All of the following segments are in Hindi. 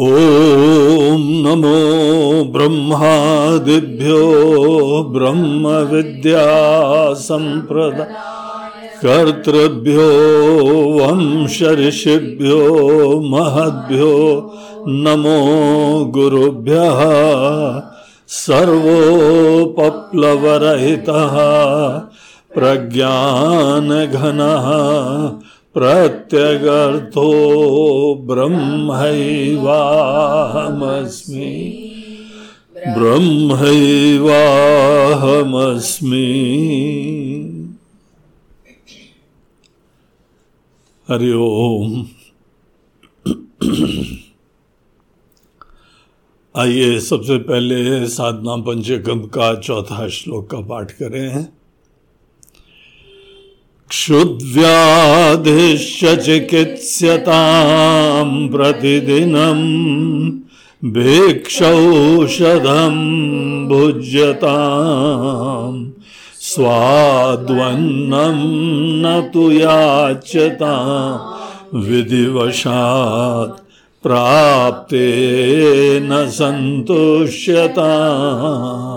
ॐ नमो ब्रह्मादिभ्यो ब्रह्म ब्रह्मविद्यासम्प्रदा कर्तृभ्यो वंशऋषिभ्यो महद्भ्यो नमो गुरुभ्यः सर्वोपप्लवरहितः प्रज्ञानघनः प्रत्यगर्थो ब्रह्मैवाहमस्मि। ब्रह्मैवाहमस्मि। हरि ओम। आइए सबसे पहले साधना पंचकम का चौथा श्लोक का पाठ करें। क्षुद्व्याधिश्च चिकित्स्यताम् प्रतिदिनम् भिक्षौषधम् भुज्यताम्। स्वाद्वन्नम् न तु याच्यताम् विधिवशात् प्राप्ते न सन्तुष्यताम्।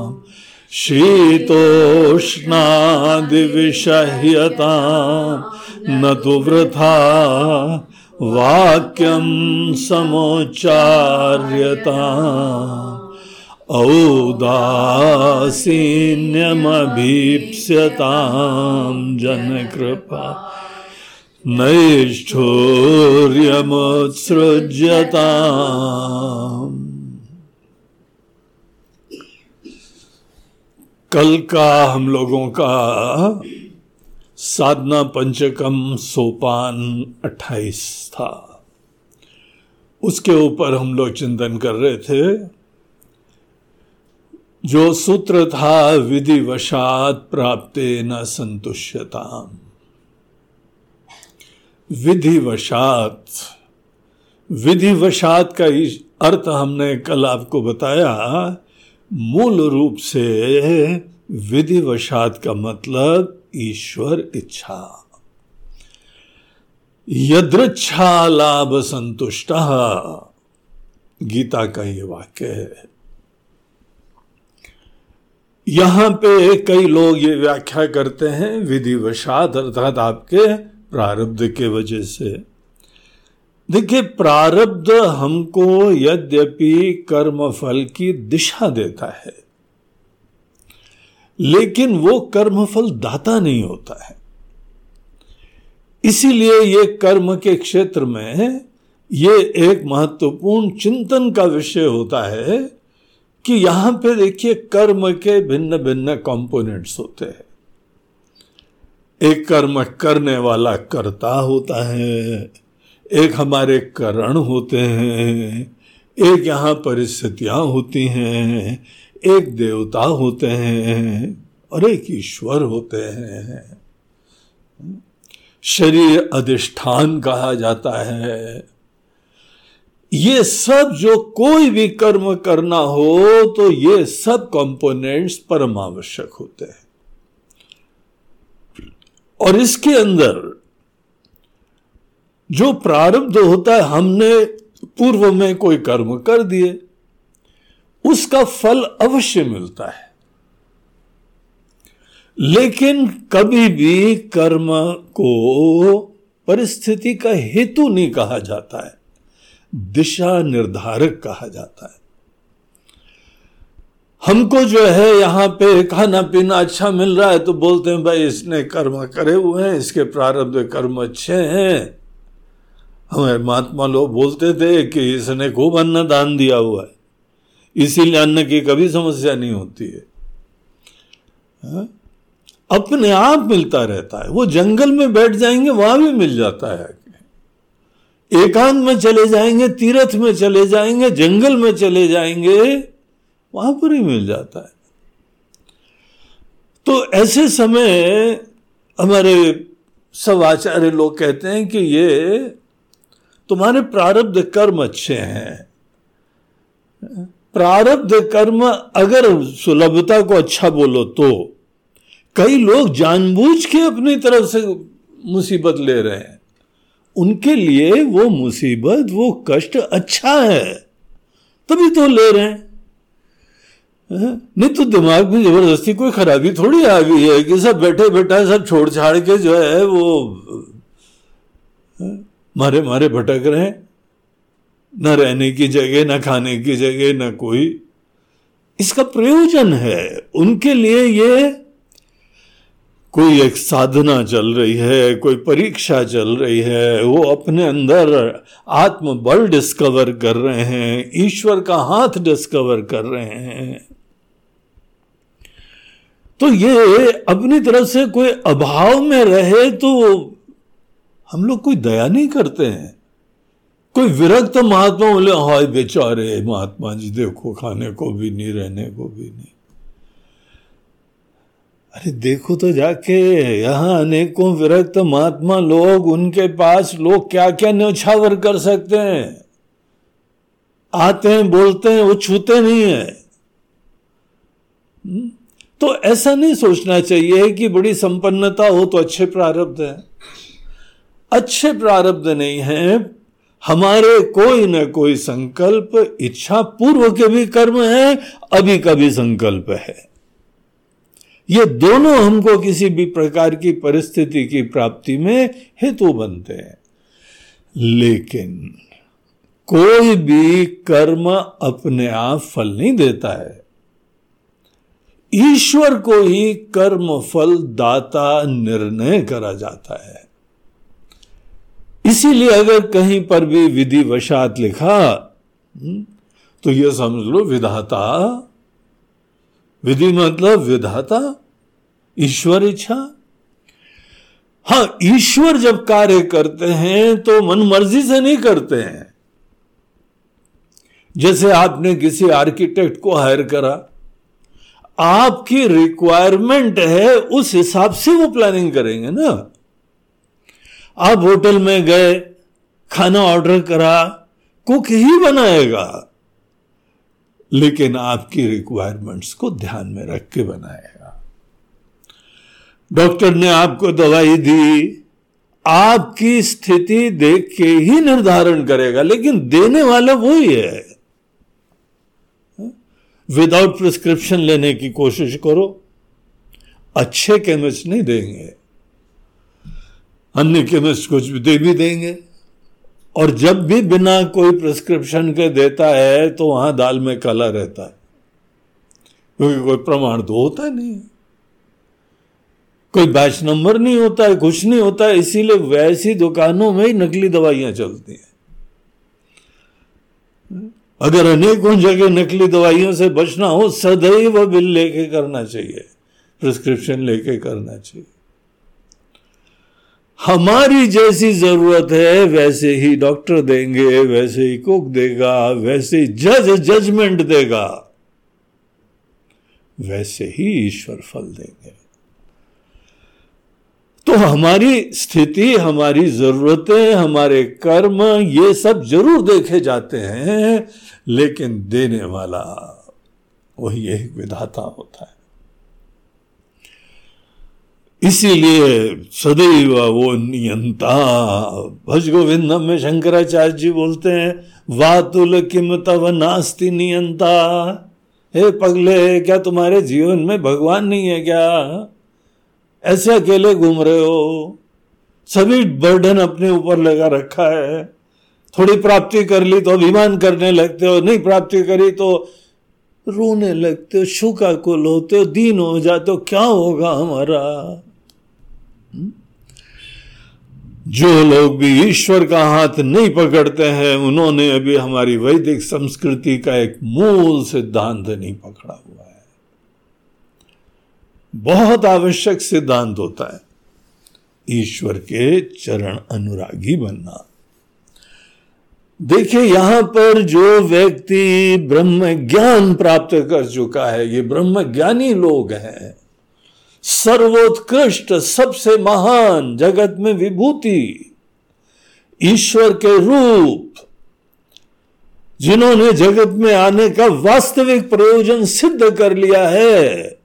शीतोष्णादिविषह्यता न तु वृथा वाक्यं समोच्चार्यता औदासीन्यमभीप्स्यतां जनकृपा नैष्ठोर्यमुत्सृज्यताम् कल का हम लोगों का साधना पंचकम सोपान 28 था। उसके ऊपर हम लोग चिंतन कर रहे थे। जो सूत्र था विधि वशात प्राप्ते न संतुष्यता विधि वशात विधि वशात का अर्थ हमने कल आपको बताया। मूल रूप से विधिवशात का मतलब ईश्वर इच्छा। यदृच्छा लाभ संतुष्ट, गीता का ये वाक्य है। यहाँ पे कई लोग ये व्याख्या करते हैं, विधिवशात अर्थात आपके प्रारब्ध के वजह से। देखिए, प्रारब्ध हमको यद्यपि कर्म फल की दिशा देता है, लेकिन वो कर्मफल दाता नहीं होता है। इसीलिए ये कर्म के क्षेत्र में ये एक महत्वपूर्ण चिंतन का विषय होता है कि यहाँ पे देखिए, कर्म के भिन्न भिन्न कंपोनेंट्स होते हैं। एक कर्म करने वाला कर्ता होता है एक हमारे करण होते हैं, एक यहाँ परिस्थितियाँ होती हैं, एक देवता होते हैं और एक ईश्वर होते हैं। शरीर अधिष्ठान कहा जाता है। ये सब जो कोई भी कर्म करना हो तो ये सब कंपोनेंट्स परम आवश्यक होते हैं। और इसके अंदर जो प्रारब्ध होता है, हमने पूर्व में कोई कर्म कर दिए, उसका फल अवश्य मिलता है। लेकिन कभी भी कर्म को परिस्थिति का हेतु नहीं कहा जाता है, दिशा निर्धारक कहा जाता है। हमको जो है यहाँ पे खाना पीना अच्छा मिल रहा है तो बोलते हैं, भाई इसने कर्म करे हुए हैं, इसके प्रारब्ध कर्म अच्छे हैं। हमें महात्मा लोग बोलते थे कि इसने खूब अन्न दान दिया हुआ है। इसीलिए अन्न की कभी समस्या नहीं होती है। हा? अपने आप मिलता रहता है। वो जंगल में बैठ जाएँगे, वहाँ भी मिल जाता है। एकांत में चले जाएँगे, तीर्थ में चले जाएँगे, जंगल में चले जाएँगे, वहाँ पर ही मिल जाता है। तो ऐसे समय हमारे सब आचार्य लोग कहते हैं कि ये तुम्हारे प्रारब्ध कर्म अच्छे हैं। प्रारब्ध कर्म अगर सुलभता को अच्छा बोलो तो। कई लोग जानबूझ के अपनी तरफ़ से मुसीबत ले रहे हैं। उनके लिए वो मुसीबत, वो कष्ट अच्छा है। तभी तो ले रहे हैं। नहीं तो दिमाग में ज़बरदस्ती कोई खराबी थोड़ी आ गई है कि सब बैठे बैठा सब छोड़ छाड़ के जो है वो मारे मारे भटक रहे न रहने की जगह, न खाने की जगह, न कोई। इसका प्रयोजन है। उनके लिए ये कोई एक साधना चल रही है, कोई परीक्षा चल रही है। वो अपने अंदर आत्मबल डिस्कवर कर रहे हैं, ईश्वर का हाथ डिस्कवर कर रहे हैं। तो ये अपनी तरफ़ से कोई अभाव में रहे तो हम लोग कोई दया नहीं करते हैं। कोई विरक्त महात्मा बोले, हाय बेचारे, महात्मा जी, देखो, खाने को भी नहीं, रहने को भी नहीं। अरे देखो तो जाके, यहाँ अनेकों विरक्त महात्मा लोग, उनके पास लोग क्या क्या न्यौछावर कर सकते हैं? आते हैं, बोलते हैं, वो छूते नहीं है। हम्म? तो ऐसा नहीं सोचना चाहिए कि बड़ी संपन्नता हो तो अच्छे प्रारब्ध है। अच्छे प्रारब्ध नहीं है, हमारे कोई न कोई संकल्प इच्छा पूर्व के भी कर्म है, अभी का भी संकल्प है। ये दोनों हमको किसी भी प्रकार की परिस्थिति की प्राप्ति में हेतु बनते हैं। लेकिन कोई भी कर्म अपने आप फल नहीं देता है। ईश्वर को ही कर्म फल दाता निर्णय करा जाता है। इसीलिए अगर कहीं पर भी विधि वशात लिखा हम्म, तो यह समझ लो विधाता। विधि मतलब विधाता ईश्वर इच्छा। हाँ ईश्वर जब कार्य करते हैं तो मन मर्ज़ी से नहीं करते हैं। जैसे आपने किसी आर्किटेक्ट को हायर करा आपकी रिक्वायरमेंट है उस हिसाब से वो प्लानिंग करेंगे ना। आप होटल में गए, खाना ऑर्डर करा, कुक ही बनाएगा। लेकिन आपकी रिक्वायरमेंट्स को ध्यान में रख के बनाएगा। डॉक्टर ने आपको दवाई दी। आपकी स्थिति देख के ही निर्धारण करेगा, लेकिन देने वाला वो ही। है विदाउट प्रिस्क्रिप्शन लेने की कोशिश करो। अच्छे केमिस्ट नहीं देंगे। अन्य केमिस्ट कुछ भी दे भी देंगे। और जब भी बिना कोई प्रिस्क्रिप्शन के देता है तो वहाँ दाल में काला रहता है। क्योंकि कोई प्रमाण तो होता नहीं। कोई बैच नंबर नहीं होता है, कुछ नहीं होता है, इसीलिए वैसी दुकानों में ही नकली दवाइयाँ चलती हैं। अगर अनेकों जगह नकली दवाइयों से बचना हो, सदैव बिल लेके करना चाहिए। प्रिस्क्रिप्शन लेके करना चाहिए। हमारी जैसी ज़रूरत है, वैसे ही डॉक्टर देंगे, वैसे ही कुक देगा, वैसे ही जज जजमेंट देगा। वैसे ही ईश्वर फल देंगे। तो हमारी स्थिति, हमारी जरूरतें, हमारे कर्म, ये सब ज़रूर देखे जाते हैं, लेकिन देने वाला वही एक विधाता होता है। इसीलिए सदैव वो नियंता। भज गोविंदम में शंकराचार्य जी बोलते हैं, वातुल किम तव नास्ति नियंता। हे पगले, क्या तुम्हारे जीवन में भगवान नहीं है क्या? ऐसे अकेले घूम रहे हो? सभी बर्डन अपने ऊपर लगा रखा है। थोड़ी प्राप्ति कर ली तो अभिमान करने लगते हो, नहीं प्राप्ति करी तो रोने लगते हो, शुका कुल होते हो, दीन हो जाते हो, क्या होगा हमारा? जो लोग भी ईश्वर का हाथ नहीं पकड़ते हैं, उन्होंने अभी हमारी वैदिक संस्कृति का एक मूल सिद्धांत नहीं पकड़ा हुआ है। बहुत आवश्यक सिद्धांत होता है, ईश्वर के चरण अनुरागी बनना। देखिए, यहाँ पर जो व्यक्ति ब्रह्म ज्ञान प्राप्त कर चुका है, ये ब्रह्म ज्ञानी लोग हैं। सर्वोत्कृष्ट, सबसे महान जगत में विभूति ईश्वर के रूप, जिन्होंने जगत में आने का वास्तविक प्रयोजन सिद्ध कर लिया है।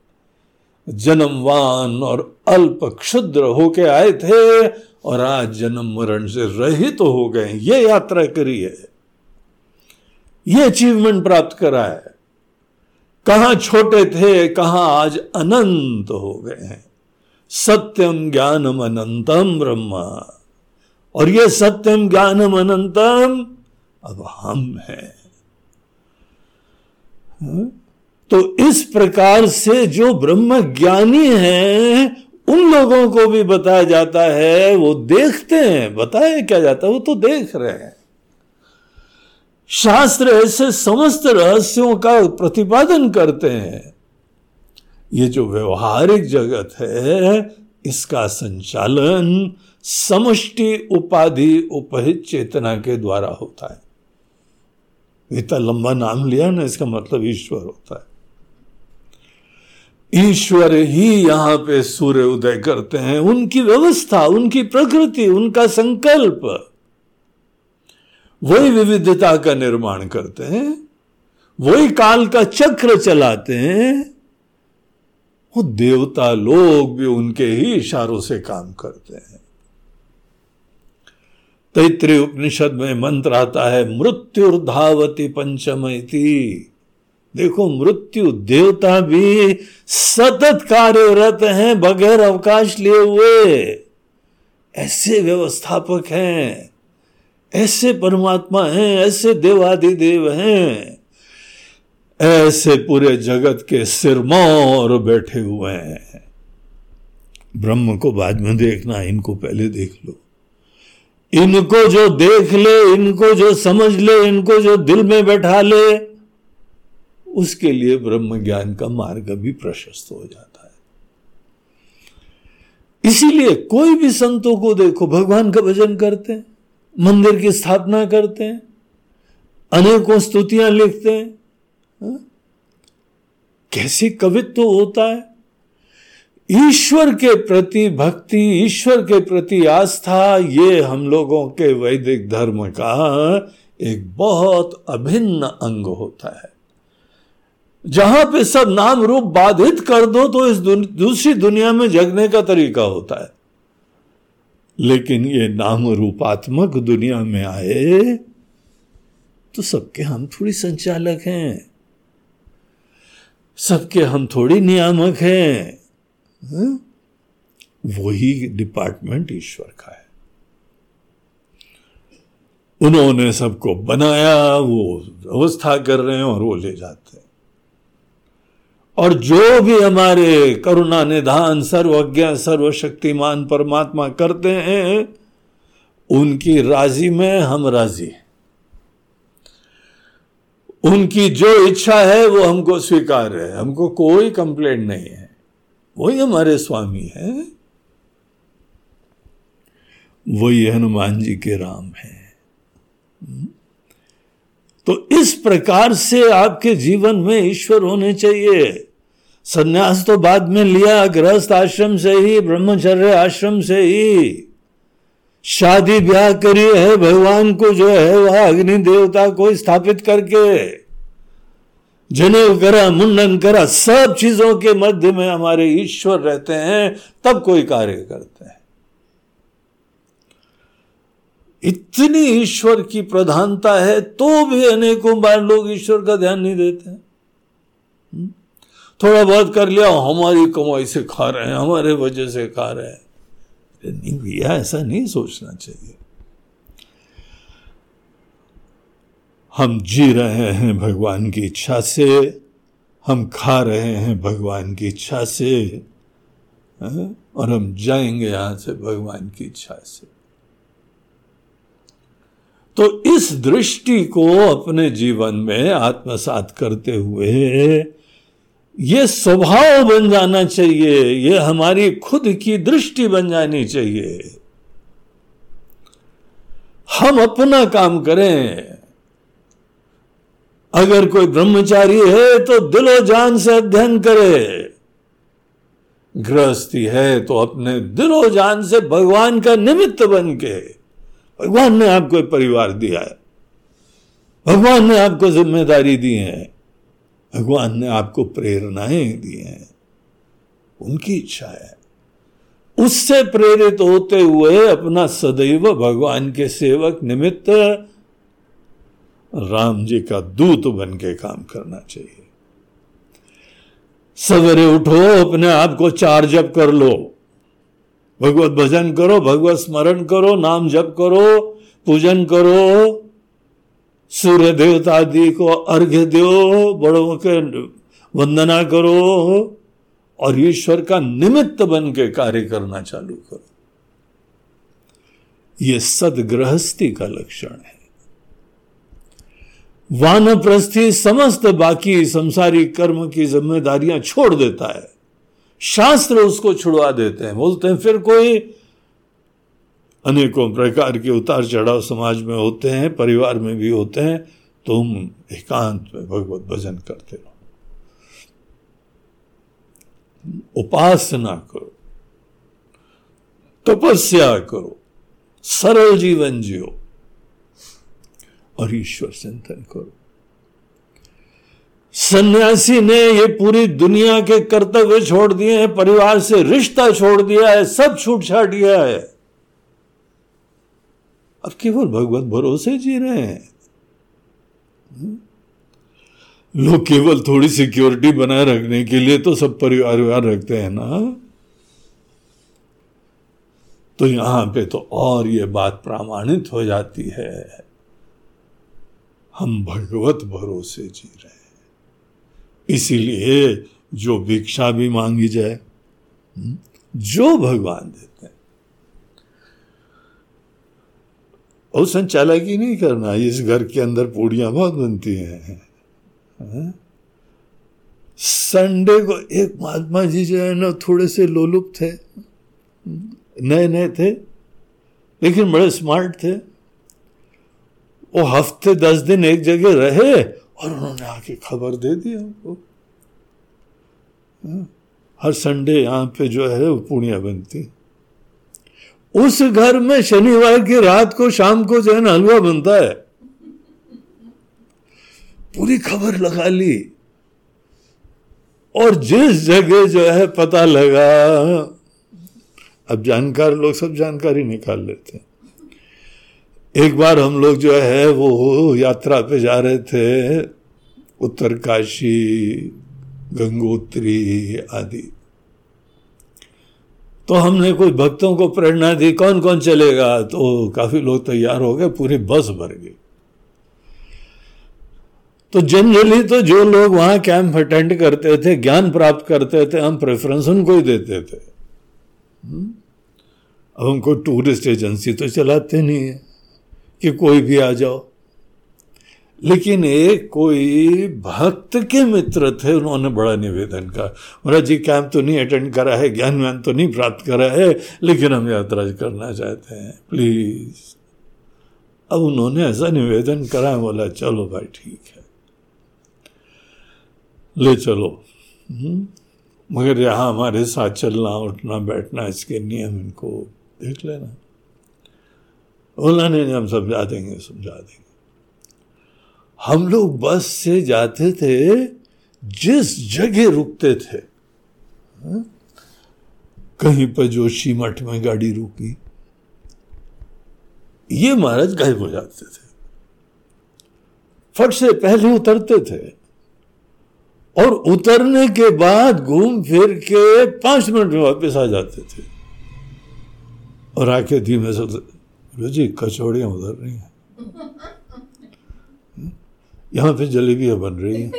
जन्मवान और अल्प क्षुद्र होके आए थे और आज जन्म मरण से रहित तो हो गए ये यात्रा करी है। ये अचीवमेंट प्राप्त करा है। कहाँ छोटे थे, कहाँ आज अनंत हो गए हैं। सत्यम ज्ञानम अनंतम ब्रह्म। और ये सत्यम ज्ञानम अनंतम अब हम हैं। हाँ? तो इस प्रकार से जो ब्रह्म ज्ञानी है, उन लोगों को भी बताया जाता है, वो देखते हैं। बताया क्या जाता है? वो तो देख रहे हैं। शास्त्र ऐसे समस्त रहस्यों का प्रतिपादन करते हैं। ये जो व्यवहारिक जगत है, इसका संचालन समष्टि उपाधि उपहित चेतना के द्वारा होता है। इतना लंबा नाम लिया ना, इसका मतलब ईश्वर होता है। ईश्वर ही यहाँ पे सूर्य उदय करते हैं। उनकी व्यवस्था, उनकी प्रकृति, उनका संकल्प वही विविधता का निर्माण करते हैं, वही काल का चक्र चलाते हैं, वो देवता लोग भी उनके ही इशारों से काम करते हैं। तैतृय उपनिषद में मंत्र आता है, मृत्युर्धावती पंचमती देखो, मृत्यु देवता भी सतत कार्यरत हैं, बगैर अवकाश लिए हुए। ऐसे व्यवस्थापक हैं। ऐसे परमात्मा हैं, ऐसे देवादिदेव हैं, ऐसे पूरे जगत के सिरमौर बैठे हुए हैं। ब्रह्म को बाद में देखना, इनको पहले देख लो। इनको जो देख ले, इनको जो समझ ले, इनको जो दिल में बैठा ले, उसके लिए ब्रह्म ज्ञान का मार्ग भी प्रशस्त हो जाता है। इसीलिए कोई भी संतों को देखो, भगवान का भजन करते हैं। मंदिर की स्थापना करते हैं, अनेकों स्तुतियाँ लिखते हैं। हा? कैसी कवित्व होता है? ईश्वर के प्रति भक्ति, ईश्वर के प्रति आस्था, ये हम लोगों के वैदिक धर्म का एक बहुत अभिन्न अंग होता है। जहाँ पे सब नाम रूप बाधित कर दो तो इस दूसरी दुनिया में जगने का तरीका होता है। लेकिन ये नाम रूपात्मक दुनिया में आए तो सबके हम थोड़ी संचालक हैं। सबके हम थोड़ी नियामक हैं। हाँ? वही डिपार्टमेंट ईश्वर का है। उन्होंने सबको बनाया, वो व्यवस्था कर रहे हैं और वो ले जाते और जो भी हमारे करुणा निधान, सर्वज्ञ, सर्वशक्तिमान परमात्मा करते हैं, उनकी राज़ी में हम राज़ी उनकी जो इच्छा है, वो हमको स्वीकार है। हमको कोई कंप्लेंट नहीं है। वही हमारे स्वामी है। वही हनुमान जी के राम है। तो इस प्रकार से आपके जीवन में ईश्वर होने चाहिए। सन्यास तो बाद में लिया, गृहस्थ आश्रम से ही, ब्रह्मचर्य आश्रम से ही। शादी ब्याह करी है, भगवान को जो है, वह अग्नि देवता को स्थापित करके। जनेऊ करा, मुंडन करा, सब चीज़ों के मध्य में हमारे ईश्वर रहते हैं, तब कोई कार्य करते हैं। इतनी ईश्वर की प्रधानता है तो भी अनेकों बार लोग ईश्वर का ध्यान नहीं देते। हैं? थोड़ा बहुत कर लिया, हमारी कमाई से खा रहे हैं, हमारे वजह से खा रहे हैं। नहीं भैया, ऐसा नहीं सोचना चाहिए। हम जी रहे हैं भगवान की इच्छा से, हम खा रहे हैं भगवान की इच्छा से? और हम जाएँगे यहाँ से भगवान की इच्छा से। तो इस दृष्टि को अपने जीवन में आत्मसात करते हुए ये स्वभाव बन जाना चाहिए, ये हमारी खुद की दृष्टि बन जानी चाहिए। हम अपना काम करें। अगर कोई ब्रह्मचारी है तो दिलो जान से अध्ययन करे। गृहस्थी है तो अपने दिलो जान से भगवान का निमित्त बन के भगवान ने आपको परिवार दिया है। भगवान ने आपको ज़िम्मेदारी दी है। भगवान ने आपको प्रेरणाएँ दी हैं। उनकी इच्छा है। उससे प्रेरित होते हुए अपना सदैव भगवान के सेवक निमित्त राम जी का दूत बन के काम करना चाहिए। सवेरे उठो, अपने आप को चार जप कर लो। भगवत भजन करो, भगवत स्मरण करो, नाम जप करो, पूजन करो सूर्य देवता आदि को अर्घ्य दो, बड़ों के वंदना करो और ईश्वर का निमित्त बन के कार्य करना चालू करो। ये सदगृहस्थी का लक्षण है। वानप्रस्थी समस्त बाकी संसारी कर्म की जिम्मेदारियाँ छोड़ देता है। शास्त्र उसको छुड़वा देते हैं, बोलते हैं, फिर कोई अनेकों प्रकार के उतार चढ़ाव समाज में होते हैं, परिवार में भी होते हैं। तुम एकांत में भगवत भजन करते रहो। उपासना करो। तपस्या करो। सरल जीवन जियो। और ईश्वर चिंतन करो। सन्यासी ने ये पूरी दुनिया के कर्तव्य छोड़ दिए हैं, परिवार से रिश्ता छोड़ दिया है, सब छूट छाट दिया है। अब केवल भगवत भरोसे जी रहे हैं। लोग केवल थोड़ी सिक्योरिटी बनाए रखने के लिए तो सब परिवार रखते हैं ना? तो यहाँ पे तो और ये बात प्रामाणित हो जाती है। हम भगवत भरोसे जी रहे हैं। इसीलिए जो भिक्षा भी मांगी जाए हम्म, जो भगवान देते हैं और संचालकी नहीं करना इस घर के अंदर पूड़ियाँ बहुत बनती हैं। संडे को एक महात्मा जी जो है ना थोड़े से लोलुप थे नए नए थे लेकिन बड़े स्मार्ट थे। वो हफ़्ते दस दिन एक जगह रहे और उन्होंने आके खबर दे दी हमको। हाँ, हर संडे यहाँ पे जो है वो पूड़ियाँ बनती उस घर में शनिवार की रात को शाम को जो है ना हलवा बनता है। पूरी खबर लगा ली। और जिस जगह जो है पता लगा, अब जानकार लोग सब जानकारी निकाल लेते हैं। एक बार हम लोग जो है वो यात्रा पे जा रहे थे, उत्तरकाशी, गंगोत्री आदि। तो हमने कुछ भक्तों को प्रेरणा दी कौन कौन चलेगा? तो काफ़ी लोग तैयार हो गए, पूरी बस भर गई। तो जनरली तो जो लोग वहाँ कैंप अटेंड करते थे, ज्ञान प्राप्त करते थे, हम प्रेफरेंस उनको ही देते थे। हम्म? अब हमको टूरिस्ट एजेंसी तो चलाते नहीं है कि कोई भी आ जाओ। लेकिन एक कोई भक्त के मित्र थे, उन्होंने बड़ा निवेदन कहा, महाराज जी कैंप तो नहीं अटेंड करा है ज्ञान व्यान तो नहीं प्राप्त करा है, लेकिन हम यात्रा करना चाहते हैं प्लीज़ अब उन्होंने ऐसा निवेदन करा है बोला, चलो भाई, ठीक है। ले चलो। हम्म? मगर यहाँ हमारे साथ चलना, उठना, बैठना, इसके नियम इनको देख लेना। बोला नहीं, हम समझा देंगे समझा देंगे। हम लोग बस से जाते थे, जिस जगह रुकते थे। कहीं पर जोशी मठ में गाड़ी रुकी। ये महाराज गायब हो जाते थे। फट से पहले उतरते थे और उतरने के बाद घूम फिर के पाँच मिनट में वापस आ जाते थे। और आके धीमे से जी, कचौड़ियाँ उधर रही हैं। यहाँ पे जलेबियाँ बन रही हैं।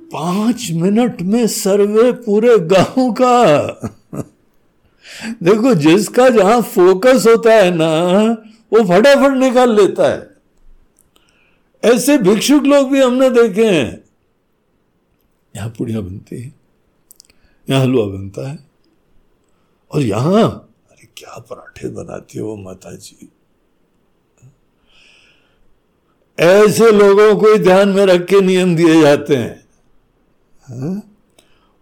पाँच मिनट में सर्वे पूरे गाँव का। देखो, जिसका जहाँ फोकस होता है ना, वो फटाफट निकाल लेता है। ऐसे भिक्षुक लोग भी हमने देखे हैं। यहाँ पुड़िया बनती है, यहाँ हलवा बनता है। और यहाँ, अरे, क्या पराठे बनाती है वो माता जी ऐसे लोगों को ही ध्यान में रख के नियम दिए जाते हैं। हा?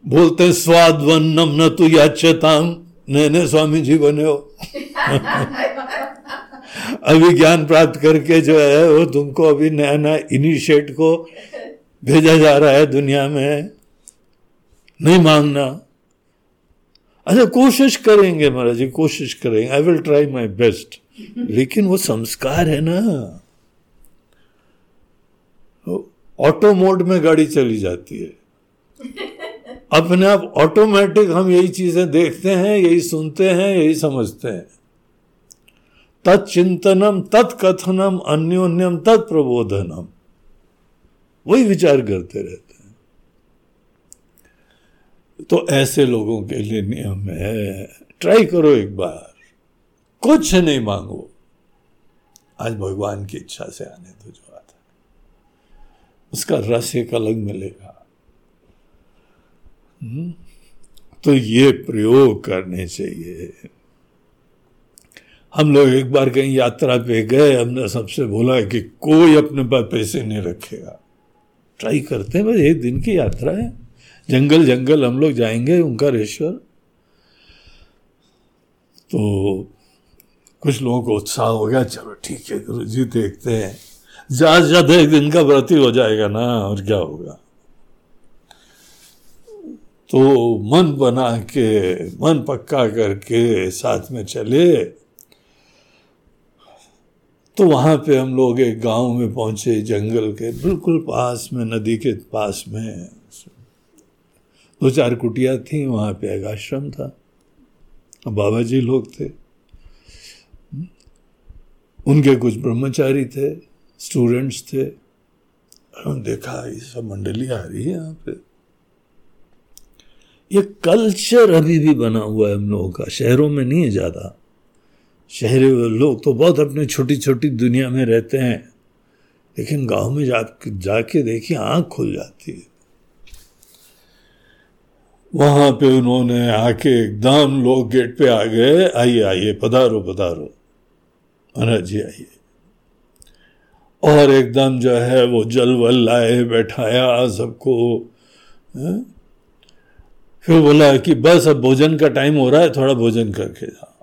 बोलते हैं स्वाद वन्नम न तु याच्यताम। नए नए स्वामी जी बने हो। अभी ज्ञान प्राप्त करके जो है वो तुमको अभी नया नया इनिशिएट को भेजा जा रहा है दुनिया में। नहीं मांगना अच्छा कोशिश करेंगे महाराज जी कोशिश करेंगे। I will try my best लेकिन वो संस्कार है ना। ऑटो मोड में गाड़ी चली जाती है। अपने आप ऑटोमेटिक हम यही चीज़ें देखते हैं, यही सुनते हैं, यही समझते हैं। तत्चिंतनम, तत्कथनम, अन्योन्यम, तत्प्रबोधनम, वही विचार करते रहते हैं। तो ऐसे लोगों के लिए नियम है, ट्राई करो एक बार, कुछ नहीं मांगो। आज भगवान की इच्छा से आने दो जो। उसका रस एक अलग मिलेगा। हम्म? तो ये प्रयोग करने चाहिए। हम लोग एक बार कहीं यात्रा पे गए, हमने सबसे बोला कि कोई अपने पास पैसे नहीं रखेगा। ट्राई करते हैं, बस एक दिन की यात्रा है। जंगल जंगल, हम लोग जाएँगे ओंकारेश्वर। तो कुछ लोगों को उत्साह हो गया, चलो ठीक है गुरु जी देखते हैं। ज़्यादा ज़्यादा एक दिन का व्रत ही हो जाएगा ना, और क्या होगा? तो मन बना के, मन पक्का करके साथ में चले। तो वहाँ पे हम लोग एक गाँव में पहुँचे, जंगल के बिल्कुल पास में, नदी के पास में। दो चार कुटिया थी, वहाँ पे एक आश्रम था। बाबा जी लोग थे। उनके कुछ ब्रह्मचारी थे। स्टूडेंट्स थे। हम देखा, ये सब मंडली आ रही है यहाँ पे। ये कल्चर अभी भी बना हुआ है हम लोगों का। शहरों में नहीं है ज़्यादा। शहरी लोग तो बहुत अपने छोटी छोटी दुनिया में रहते हैं। लेकिन गाँव में जा, जाके देखिए, आँख खुल जाती है। वहाँ पे उन्होंने आके एकदम लोग गेट पे आ गए। आइए आइए, पधारो पधारो। महाराज जी, आइए। और एकदम जो है वो जल वल लाए बैठाया सबको फिर बोला कि बस अब भोजन का टाइम हो रहा है, थोड़ा भोजन करके जाओ।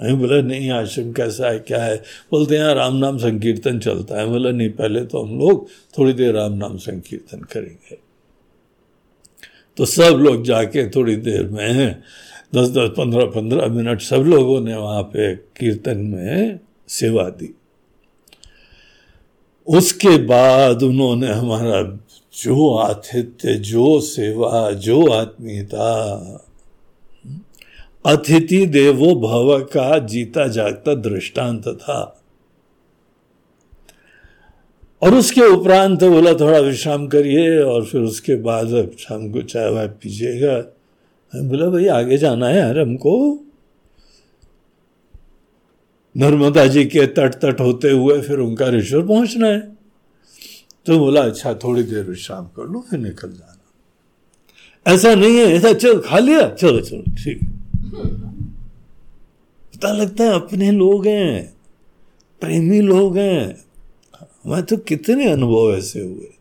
अभी बोला, नहीं, आश्रम कैसा है, क्या है? बोलते हैं राम नाम संकीर्तन चलता है। बोला, नहीं, पहले तो हम लोग थोड़ी देर राम नाम संकीर्तन करेंगे। तो सब लोग जाके थोड़ी देर में, दस दस, पंद्रह पंद्रह मिनट सब लोगों ने वहाँ पे कीर्तन में सेवा दी। उसके बाद उन्होंने हमारा जो आतिथ्य, जो सेवा, जो आत्मीयता, अतिथि देवो भव का जीता जागता दृष्टांत था। और उसके उपरांत बोला, थोड़ा विश्राम करिए और फिर उसके बाद शाम को चाय वाय पीजिएगा। बोला भाई आगे जाना है यार हमको। नर्मदा जी के तट तट होते हुए फिर उनका पहुँचना है। तो बोला अच्छा थोड़ी देर विश्राम कर लो, फिर निकल जाना। ऐसा नहीं है, ऐसा, चल, खा लिया? चलो चलो, ठीक पता लगता है, अपने लोग हैं, प्रेमी लोग हैं। हमारे तो कितने अनुभव ऐसे हुए।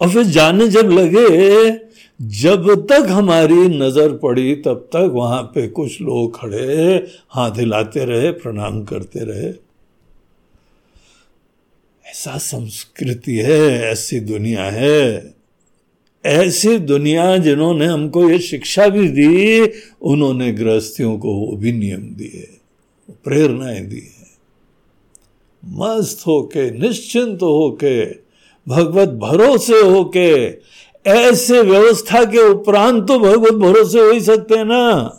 और फिर जाने जब लगे जब तक हमारी नज़र पड़ी, तब तक वहाँ पे कुछ लोग खड़े, हाथ हिलाते रहे, प्रणाम करते रहे। ऐसा संस्कृति है, ऐसी दुनिया है। ऐसी दुनिया जिन्होंने हमको ये शिक्षा भी दी, उन्होंने गृहस्थियों को वो भी नियम दिए, प्रेरणाएँ दी है। मस्त होके, निश्चिंत होके, भगवत भरोसे होके ऐसे व्यवस्था के उपरांत तो भगवत भरोसे हो ही सकते हैं ना।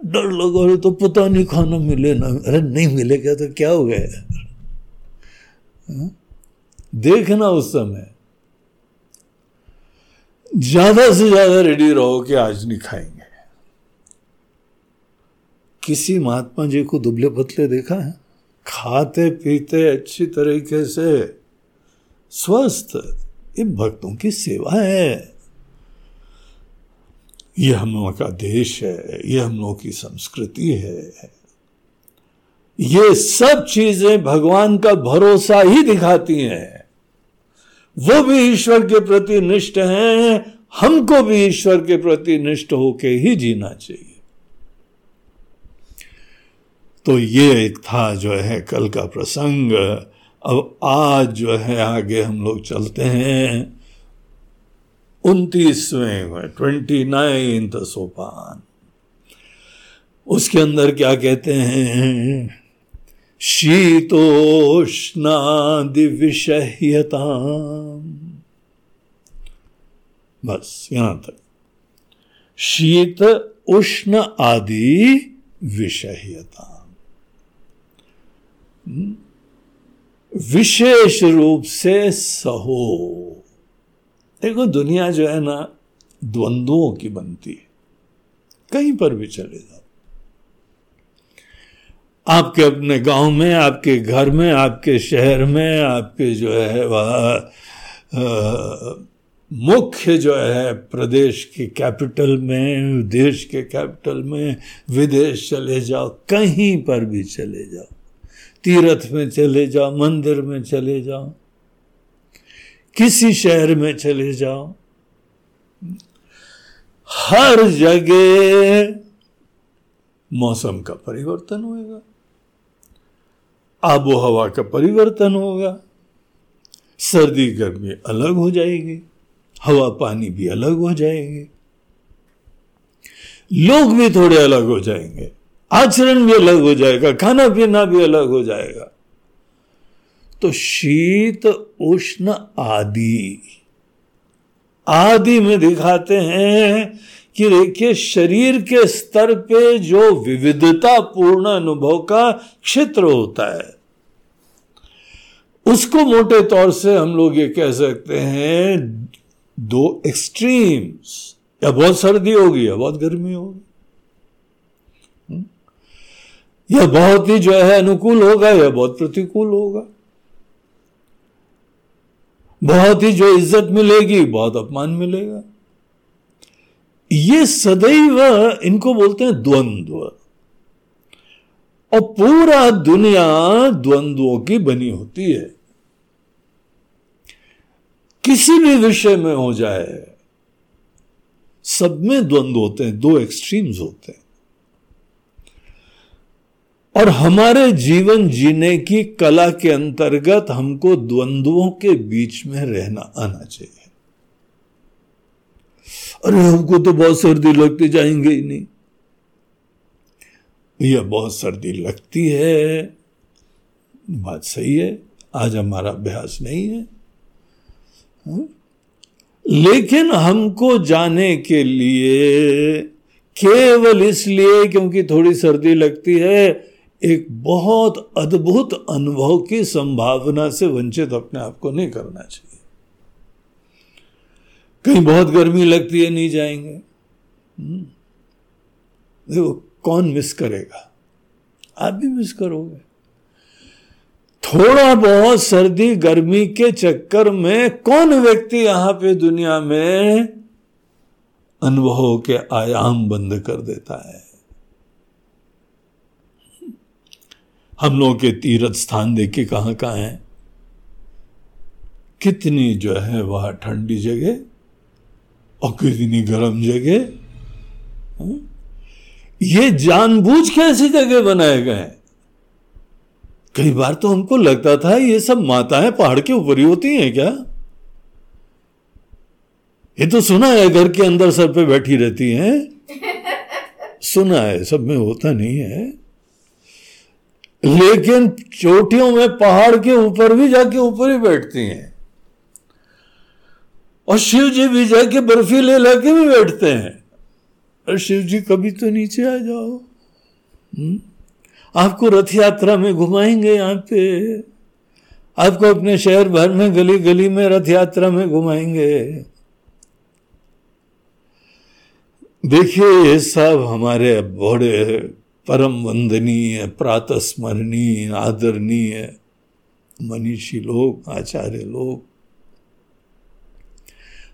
डर लगा तो पता नहीं खाना मिले ना। अरे नहीं मिलेगा तो क्या हो गया? हाँ? देखना उस समय। ज़्यादा से ज़्यादा रेडी रहो कि आज नहीं खाएँगे। किसी महात्मा जी को दुबले पतले देखा है? खाते पीते अच्छी तरीके से। स्वस्थ। ये भक्तों की सेवा है। ये हम लोगों का देश है ये हम लोगों की संस्कृति है। ये सब चीज़ें भगवान का भरोसा ही दिखाती हैं। वो भी ईश्वर के प्रति निष्ठ हैं, हमको भी ईश्वर के प्रति निष्ठ होके ही जीना चाहिए। तो ये एक था जो है कल का प्रसंग। अब आज जो है आगे हम लोग चलते हैं। उनतीसवें ट्वेंटी नाइन्थ सोपान। उसके अंदर क्या कहते हैं? शीतोष्णादि विषह्यता बस, यहाँ तक। शीत, उष्ण आदि विषह्यता हम्म? विशेष रूप से सहो। देखो, दुनिया जो है ना, द्वंद्वों की बनती है। कहीं पर भी चले जाओ। आपके अपने गाँव में, आपके घर में, आपके शहर में, आपके जो है वह मुख्य जो है प्रदेश के कैपिटल में, देश के कैपिटल में, विदेश चले जाओ, कहीं पर भी चले जाओ। तीर्थ में चले जाओ, मंदिर में चले जाओ, किसी शहर में चले जाओ, हर जगह मौसम का परिवर्तन होगा आबो हवा का परिवर्तन होगा, सर्दी गर्मी अलग हो जाएगी, हवा पानी भी अलग हो जाएँगे, लोग भी थोड़े अलग हो जाएँगे। आचरण भी अलग हो जाएगा, खाना पीना भी अलग हो जाएगा। तो शीत, उष्ण, आदि। आदि में दिखाते हैं कि देखिए, शरीर के स्तर पे जो विविधता पूर्ण अनुभव का क्षेत्र होता है, उसको मोटे तौर से हम लोग ये कह सकते हैं, दो एक्सट्रीम्स या बहुत सर्दी होगी, या बहुत गर्मी होगी। या बहुत ही जो है अनुकूल होगा, यह बहुत प्रतिकूल होगा। बहुत ही जो इज़्ज़त मिलेगी, बहुत अपमान मिलेगा। ये सदैव इनको बोलते हैं द्वंद्व। और पूरा दुनिया द्वंद्वों की बनी होती है। किसी भी विषय में हो जाए, सब में द्वंद्व होते हैं, दो एक्सट्रीम्स होते हैं। और हमारे जीवन जीने की कला के अंतर्गत हमको द्वंद्वों के बीच में रहना आना चाहिए। अरे, हमको तो बहुत सर्दी लगती जाएँगे ही नहीं। भैया, बहुत सर्दी लगती है। बात सही है, आज हमारा अभ्यास नहीं है। हाँ? लेकिन हमको जाने के लिए केवल इसलिए, क्योंकि थोड़ी सर्दी लगती है एक बहुत अद्भुत अनुभव की संभावना से वंचित अपने आप को नहीं करना चाहिए। कहीं बहुत गर्मी लगती है, नहीं जाएँगे। हम्म। देखो, कौन मिस करेगा? आप भी मिस करोगे। थोड़ा बहुत सर्दी, गर्मी के चक्कर में कौन व्यक्ति यहाँ पे दुनिया में अनुभव के आयाम बंद कर देता है? हम लोगों के तीर्थ स्थान देखे कहाँ कहाँ है? कितनी जो है वह ठंडी जगह और कितनी गर्म जगह हाँ? ये जानबूझ के ऐसी जगह बनाए गए कई बार तो हमको लगता था ये सब माताएँ पहाड़ के ऊपर ही होती हैं क्या? ये तो सुना है घर के अंदर सर पे बैठी रहती हैं। सुना है सब में होता नहीं है। लेकिन चोटियों में पहाड़ के ऊपर भी जाके ऊपर ही बैठती हैं और शिव जी भी जाके बर्फीले इलाके भी बैठते हैं और शिव जी कभी तो नीचे आ जाओ? हम्म? आपको रथ यात्रा में घुमाएँगे यहाँ पे आपको अपने शहर भर में गली गली में रथ यात्रा में घुमाएँगे देखिए, ये सब हमारे बड़े परम वंदनीय, प्रातस्मरणीय, आदरणीय, मनीषी लोग आचार्य लोग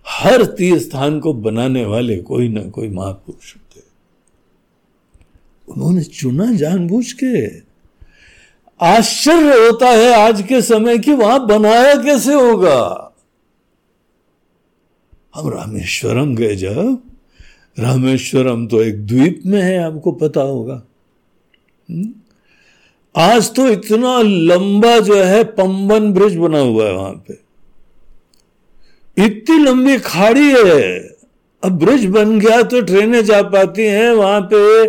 हर तीर्थ स्थान को बनाने वाले कोई ना कोई महापुरुष होते उन्होंने चुना जानबूझ के। आश्चर्य होता है आज के समय कि वहाँ बनाया कैसे होगा। हम रामेश्वरम गए जब। रामेश्वरम तो एक द्वीप में है, आपको पता होगा? आज तो इतना लंबा जो है पंबन ब्रिज बना हुआ है वहाँ पे। इतनी लंबी खाड़ी है। अब ब्रिज बन गया तो ट्रेनें जा पाती हैं, वहाँ पे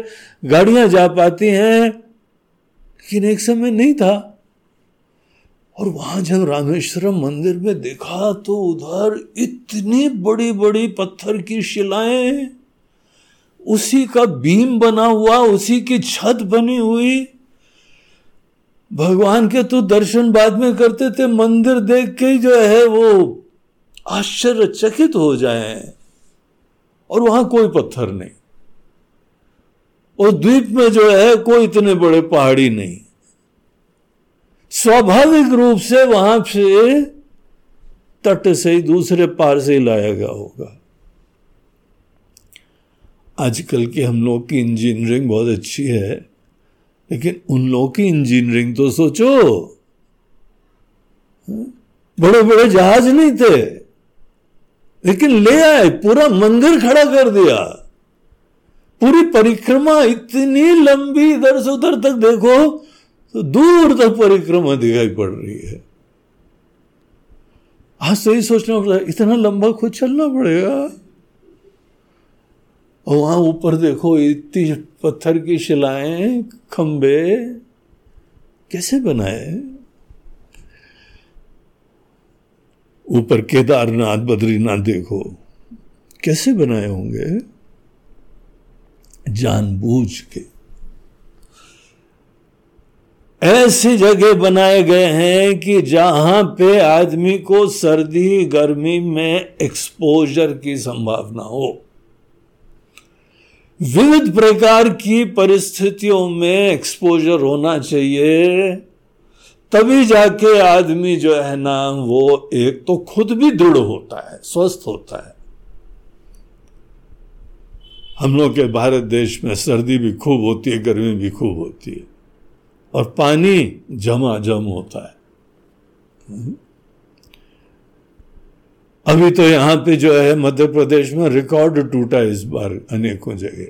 गाड़ियाँ जा पाती हैं। लेकिन एक समय नहीं था। और वहाँ जब रामेश्वरम मंदिर में देखा तो उधर इतनी बड़ी बड़ी पत्थर की शिलाएँ उसी का बीम बना हुआ, उसी की छत बनी हुई। भगवान के तो दर्शन बाद में करते थे, मंदिर देख के जो है वो आश्चर्यचकित हो जाए। और वहाँ कोई पत्थर नहीं। और द्वीप में जो है कोई इतने बड़े पहाड़ी नहीं। स्वाभाविक रूप से वहाँ से तट से ही दूसरे पार से ही लाया गया होगा। आजकल के हम लोग की इंजीनियरिंग बहुत अच्छी है, लेकिन उन लोगों की इंजीनियरिंग तो सोचो। बड़े बड़े जहाज़ नहीं थे, लेकिन ले आए, पूरा मंदिर खड़ा कर दिया। पूरी परिक्रमा इतनी लंबी इधर से उधर तक देखो तो दूर तक परिक्रमा दिखाई पड़ रही है। आज सही सोचना पड़ता इतना लंबा खुद चलना पड़ेगा। और वहाँ ऊपर देखो, इतनी पत्थर की शिलाएँ खंबे कैसे बनाए? ऊपर केदारनाथ, बद्रीनाथ देखो, कैसे बनाए होंगे? जानबूझ के। ऐसी जगह बनाए गए हैं कि जहाँ पे आदमी को सर्दी, गर्मी में एक्सपोजर की संभावना हो। विविध प्रकार की परिस्थितियों में एक्सपोजर होना चाहिए। तभी जाके आदमी जो है ना, वो एक तो खुद भी दृढ़ होता है, स्वस्थ होता है। हम लोग के भारत देश में सर्दी भी खूब होती है, गर्मी भी खूब होती है और पानी जमा जम होता है। अभी तो यहाँ पे जो है मध्य प्रदेश में रिकॉर्ड टूटा इस बार अनेकों जगह।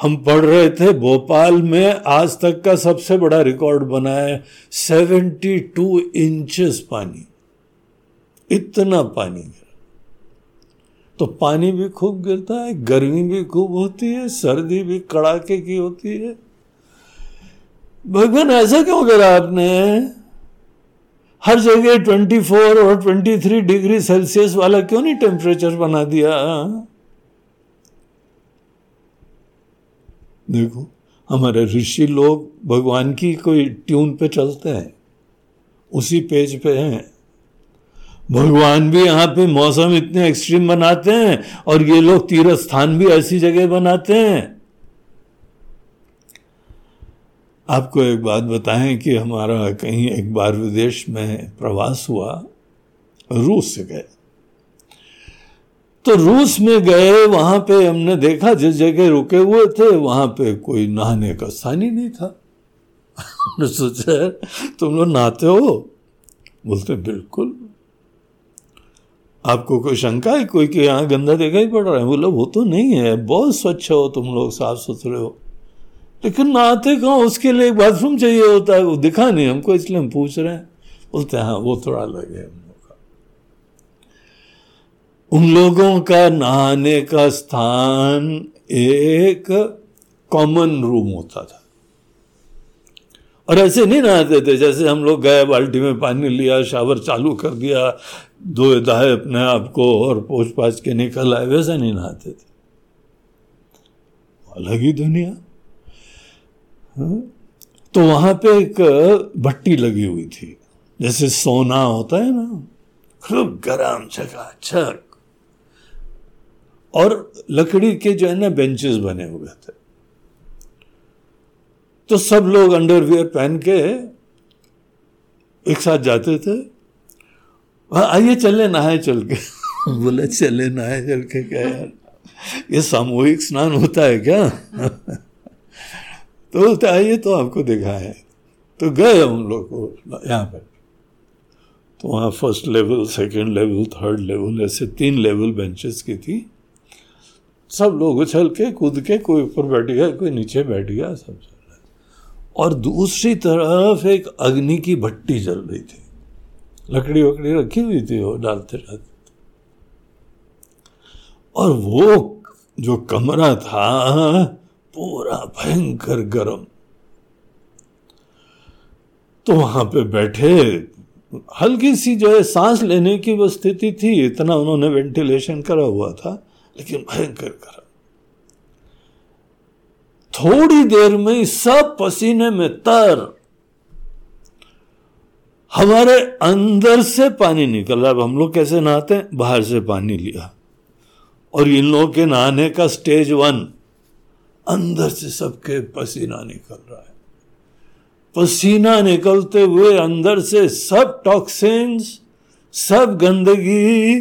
हम पढ़ रहे थे, भोपाल में आज तक का सबसे बड़ा रिकॉर्ड बना है सेवेंटी टू इंचेस पानी। इतना पानी गिरा। तो पानी भी खूब गिरता है, गर्मी भी खूब होती है, सर्दी भी कड़ाके की होती है। भगवान, ऐसा क्यों करा आपने? हर जगह 24 और 23 डिग्री सेल्सियस वाला क्यों नहीं टेम्परेचर बना दिया? देखो, हमारे ऋषि लोग भगवान की कोई ट्यून पे चलते हैं, उसी पेज पे हैं। भगवान भी यहाँ पे मौसम इतने एक्सट्रीम बनाते हैं और ये लोग तीर्थ स्थान भी ऐसी जगह बनाते हैं। आपको एक बात बताएँ कि हमारा कहीं एक बार विदेश में प्रवास हुआ, रूस से गए। तो रूस में गए, वहाँ पे हमने देखा जिस जगह रुके हुए थे, वहाँ पे कोई नहाने का स्थान ही नहीं था। हमने सोचा, तुम लोग नहाते हो? बोलते, बिल्कुल। आपको कोई शंका है? कोई कि यहाँ गंदा देखा ही पड़ रहा है? बोला, वो तो नहीं है। बहुत स्वच्छ हो तुम लोग साफ़ सुथरे हो। लेकिन नहाते कहाँ, उसके लिए एक बाथरूम चाहिए होता है, वो दिखा नहीं हमको, इसलिए हम पूछ रहे हैं। बोलते हैं हाँ वो थोड़ा अलग है हम लोग का। उन लोगों का नहाने का स्थान एक कॉमन रूम होता था। और ऐसे नहीं नहाते थे, जैसे हम लोग गए, बाल्टी में पानी लिया, शावर चालू कर दिया दो दाए अपने आप को और पोछ पाछ के निकल आए, वैसे नहीं नहाते थे। अलग ही दुनिया? तो वहाँ पे एक भट्टी लगी हुई थी, जैसे सोना होता है ना। खूब गरम चकाचक और लकड़ी के जो है ना, बेंचेस बने हुए थे। तो सब लोग अंडरवियर पहन के एक साथ जाते थे। आइए, चले, नहाए, चल के। बोले, चले, नहाए, चल के, क्या यार? ये सामूहिक स्नान होता है क्या? तो आइए तो आपको देखा है। तो गए हम लोग को यहाँ पर तो वहाँ first level second level third level ऐसे तीन लेवल बेंचेस की थी। सब लोग उछल के, कूद के, कोई ऊपर बैठ गया, कोई नीचे बैठ गया, सब चल रहा और दूसरी तरफ़ एक अग्नि की भट्टी जल रही थी। लकड़ी वकड़ी रखी हुई थी वो डालते रहते और वो जो कमरा था पूरा भयंकर गर्म। तो वहाँ पे बैठे, हल्की सी जो है सांस लेने की वो स्थिति थी, इतना उन्होंने वेंटिलेशन करा हुआ था, लेकिन भयंकर करा थोड़ी देर में सब पसीने में तर। हमारे अंदर से पानी निकल रहा है। हम लोग कैसे नहाते हैं? बाहर से पानी लिया। और इन लोगों के नहाने का स्टेज वन। अंदर से सबके पसीना निकल रहा है। पसीना निकलते हुए अंदर से सब टॉक्सिन्स सब गंदगी,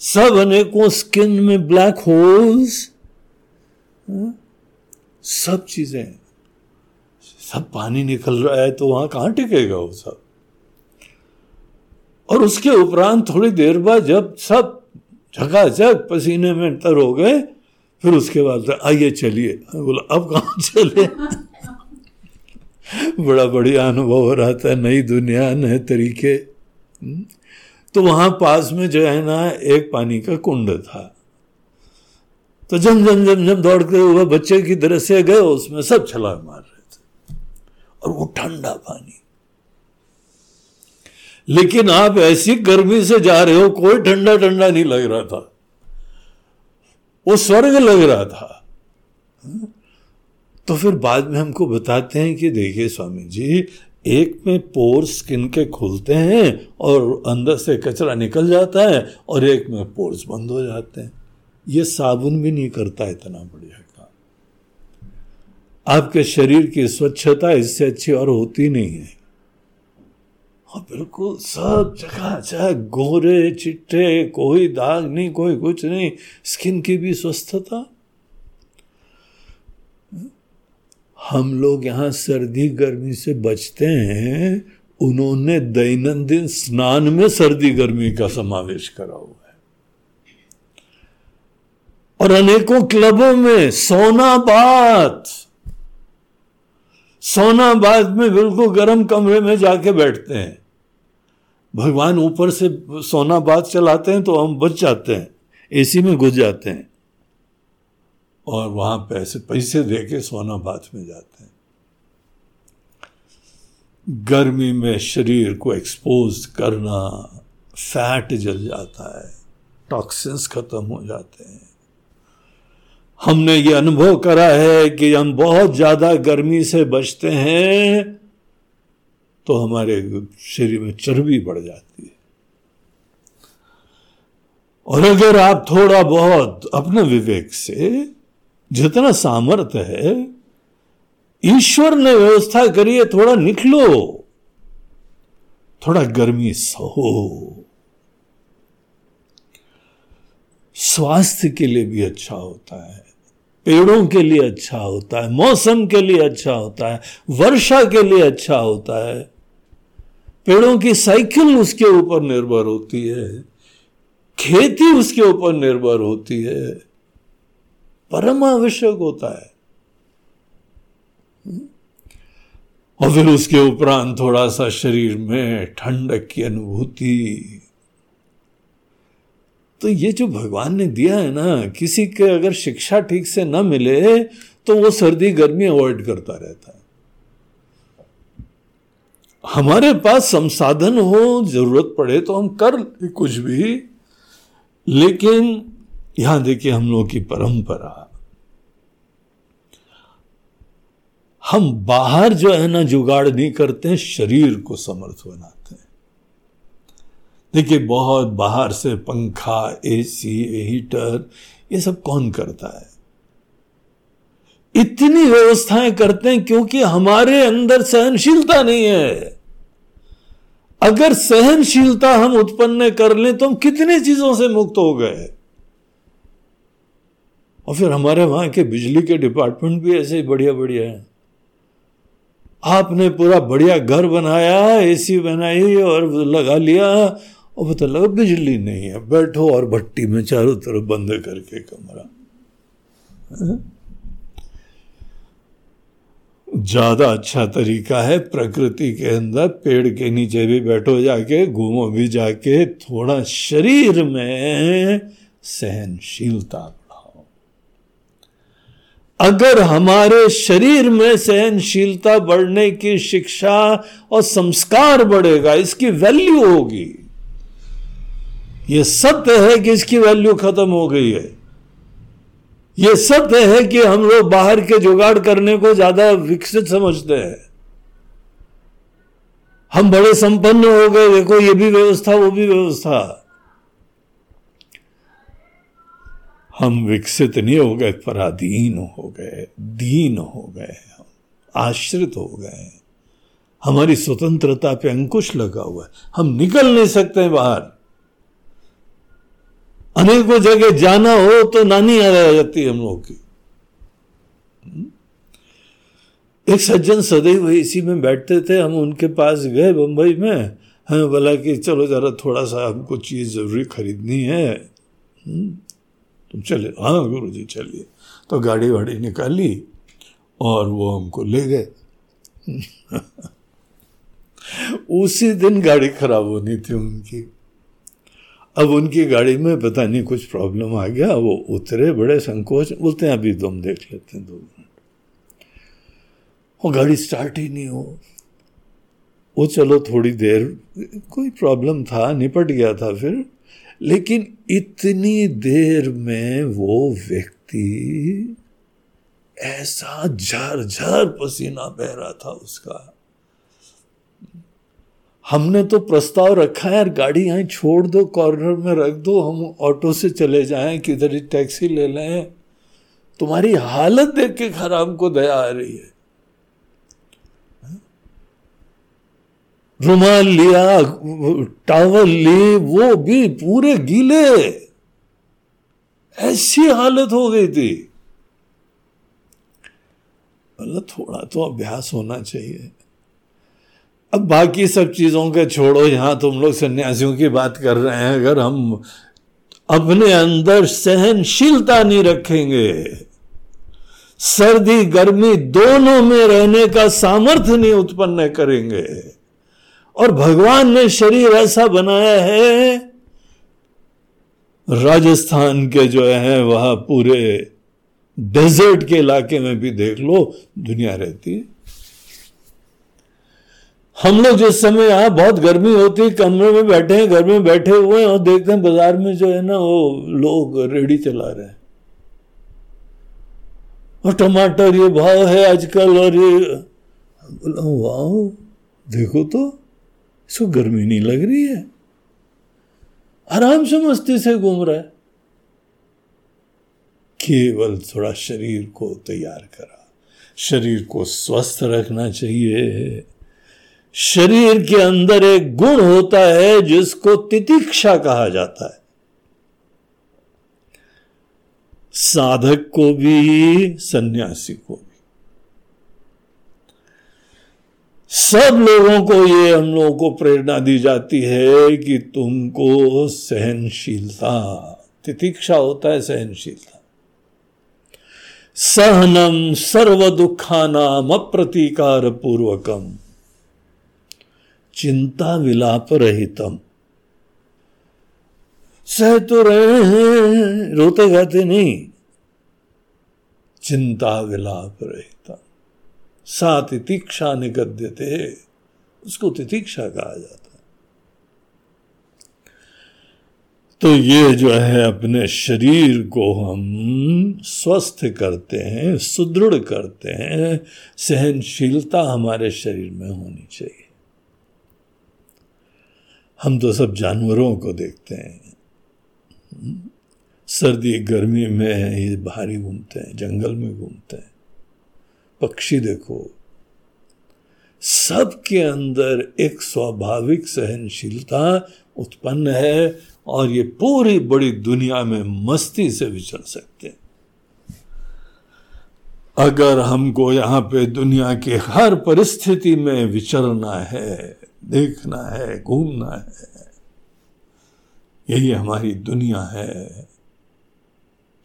सब अनेकों स्किन में ब्लैक होल्स सब चीज़ें, सब पानी निकल रहा है तो वहाँ कहाँ टिकेगा वो सब? और उसके उपरांत थोड़ी देर बाद जब सब झकाझक पसीने में तर हो गए फिर उसके बाद आइए चलिए। बोला, अब कहा चले? बड़ा बढ़िया अनुभव हो रहा था, नई दुनिया, नए तरीके। हम्म। तो वहाँ पास में जो है ना, एक पानी का कुंड था। तो जम जम जम जम दौड़ते हुए बच्चे की तरह से गए, उसमें सब छलांग मार रहे थे। और वो ठंडा पानी। लेकिन आप ऐसी गर्मी से जा रहे हो, कोई ठंडा ठंडा नहीं लग रहा था। वो स्वर्ग लग रहा था। तो फिर बाद में हमको बताते हैं कि देखिए स्वामी जी एक में पोर स्किन के खुलते हैं और अंदर से कचरा निकल जाता है और एक में पोर्स बंद हो जाते हैं। ये साबुन भी नहीं करता इतना बढ़िया काम। आपके शरीर की स्वच्छता इससे अच्छी और होती नहीं है। हाँ बिल्कुल, सब जगह चाहे गोरे, चिट्टे, कोई दाग नहीं, कोई कुछ नहीं। स्किन की भी स्वस्थता। हम लोग यहाँ सर्दी, गर्मी से बचते हैं। उन्होंने दैनंदिन स्नान में सर्दी, गर्मी का समावेश करा हुआ है। और अनेकों क्लबों में सोना बात सोना बात में बिल्कुल गर्म कमरे में जाके बैठते हैं। भगवान ऊपर से सोना बात चलाते हैं तो हम बच जाते हैं, एसी में घुस जाते हैं। और वहाँ पैसे पैसे दे के सोना बात में जाते हैं। गर्मी में शरीर को एक्सपोज करना फैट जल जाता है टॉक्सिन्स खत्म हो जाते हैं। हमने ये अनुभव करा है कि हम बहुत ज़्यादा गर्मी से बचते हैं तो हमारे शरीर में चर्बी बढ़ जाती है। और अगर आप थोड़ा बहुत अपने विवेक से जितना सामर्थ्य है, ईश्वर ने व्यवस्था करी है, थोड़ा निकलो थोड़ा गर्मी सहो। स्वास्थ्य के लिए भी अच्छा होता है, पेड़ों के लिए अच्छा होता है, मौसम के लिए अच्छा होता है, वर्षा के लिए अच्छा होता है। पेड़ों की साइकिल उसके ऊपर निर्भर होती है, खेती उसके ऊपर निर्भर होती है, परम आवश्यक होता है। और फिर उसके उपरांत थोड़ा सा शरीर में ठंडक की अनुभूति। तो ये जो भगवान ने दिया है ना, किसी के अगर शिक्षा ठीक से ना मिले तो वो सर्दी गर्मी अवॉइड करता रहता है। हमारे पास संसाधन हो, ज़रूरत पड़े तो हम कर कुछ भी। लेकिन यहाँ देखिए हम लोगों की परंपरा। हम बाहर जो है ना जुगाड़ नहीं करते हैं, शरीर को समर्थ बनाते हैं। देखिए बहुत बाहर से पंखा, एसी, हीटर, ये सब कौन करता है? इतनी व्यवस्थाएँ करते हैं क्योंकि हमारे अंदर सहनशीलता नहीं है। अगर सहनशीलता हम उत्पन्न कर लें तो हम कितनी चीज़ों से मुक्त हो गए और फिर हमारे वहाँ के बिजली के डिपार्टमेंट भी ऐसे ही बढ़िया बढ़िया है। आपने पूरा बढ़िया घर बनाया, एसी बनाई और लगा लिया, और पता लगा बिजली नहीं है। बैठो और भट्टी में चारों तरफ़ बंद करके कमरा। ज़्यादा अच्छा तरीका है प्रकृति के अंदर पेड़ के नीचे भी बैठो जाके, घूमो भी जाके, थोड़ा शरीर में सहनशीलता बढ़ाओ। अगर हमारे शरीर में सहनशीलता बढ़ने की शिक्षा और संस्कार बढ़ेगा, इसकी वैल्यू होगी। यह सत्य है कि इसकी वैल्यू खत्म हो गई है। यह सत्य है कि हम लोग बाहर के जुगाड़ करने को ज़्यादा विकसित समझते हैं। हम बड़े संपन्न हो गए, देखो ये भी व्यवस्था, वो भी व्यवस्था। हम विकसित नहीं हो गए, पराधीन हो गए, दीन हो गए, आश्रित हो गए। हमारी स्वतंत्रता पे अंकुश लगा हुआ है। हम निकल नहीं सकते बाहर। अनेकों जगह जाना हो तो नानी आ जाती है हम लोग की। एक सज्जन सदैव इसी में बैठते थे, हम उनके पास गए बंबई में। हमें बोला कि चलो जरा थोड़ा सा हमको चीज़ ज़रूरी खरीदनी है। हम्म। तुम चले। हाँ गुरु जी चलिए। तो गाड़ी वाड़ी निकाली और वो हमको ले गए। उसी दिन गाड़ी खराब होनी थी उनकी। अब उनकी गाड़ी में पता नहीं कुछ प्रॉब्लम आ गया, वो उतरे, बड़े संकोच, बोलते हैं, अभी तुम देख लेते हैं दो मिनट। वो गाड़ी स्टार्ट ही नहीं हो वो चलो थोड़ी देर, कोई प्रॉब्लम था, निपट गया था फिर, लेकिन इतनी देर में वो व्यक्ति ऐसा झरझर पसीना बह रहा था उसका। हमने तो प्रस्ताव रखा है, यार, गाड़ी यहाँ छोड़ दो कॉर्नर में रख दो, हम ऑटो से चले जाएँ, किधर ही टैक्सी ले लें। तुम्हारी हालत देख के खराब को दया आ रही है। रुमाल लिया टावल ली, वो भी पूरे गीले। ऐसी हालत हो गई थी। मतलब थोड़ा तो अभ्यास होना चाहिए। अब बाकी सब चीज़ों के छोड़ो, यहाँ तुम लोग सन्यासियों की बात कर रहे हैं, अगर हम अपने अंदर सहनशीलता नहीं रखेंगे, सर्दी, गर्मी दोनों में रहने का सामर्थ्य नहीं उत्पन्न करेंगे, और भगवान ने शरीर ऐसा बनाया है, राजस्थान के जो है, वह पूरे डेजर्ट के इलाके में भी देख लो, दुनिया रहती है। हम लोग जिस समय यहाँ बहुत गर्मी होती है, कमरे में बैठे हैं, घर में बैठे हुए हैं और देखते हैं बाज़ार में जो है ना वो लोग रेडी चला रहे हैं। और टमाटर ये भाव है आजकल और ये बोला, वाह, देखो तो इसको गर्मी नहीं लग रही है। आराम से मस्ती से घूम रहा है। केवल थोड़ा शरीर को तैयार करा, शरीर को स्वस्थ रखना चाहिए। शरीर के अंदर एक गुण होता है जिसको तितिक्षा कहा जाता है। साधक को भी, सन्यासी को भी। सब लोगों को ये हम लोगों को प्रेरणा दी जाती है कि तुमको सहनशीलता, तितिक्षा होता है सहनशीलता। सहनम सर्व दुखानाम अप्रतीकार पूर्वकम। चिंता विलाप रहितम सह तो रहे हैं रोते गाते नहीं। चिंता विलाप रहितम सा तितीक्षा निगद्य थे उसको तितीक्षा कहा जाता है। तो ये जो है अपने शरीर को हम स्वस्थ करते हैं, सुदृढ़ करते हैं। सहनशीलता हमारे शरीर में होनी चाहिए। हम तो सब जानवरों को देखते हैं। सर्दी गर्मी में ये बाहरी घूमते हैं, जंगल में घूमते हैं। पक्षी देखो, सबके अंदर एक स्वाभाविक सहनशीलता उत्पन्न है और ये पूरी बड़ी दुनिया में मस्ती से विचर सकते हैं। अगर हमको यहाँ पे दुनिया की हर परिस्थिति में विचरना है देखना है, घूमना है। यही हमारी दुनिया है।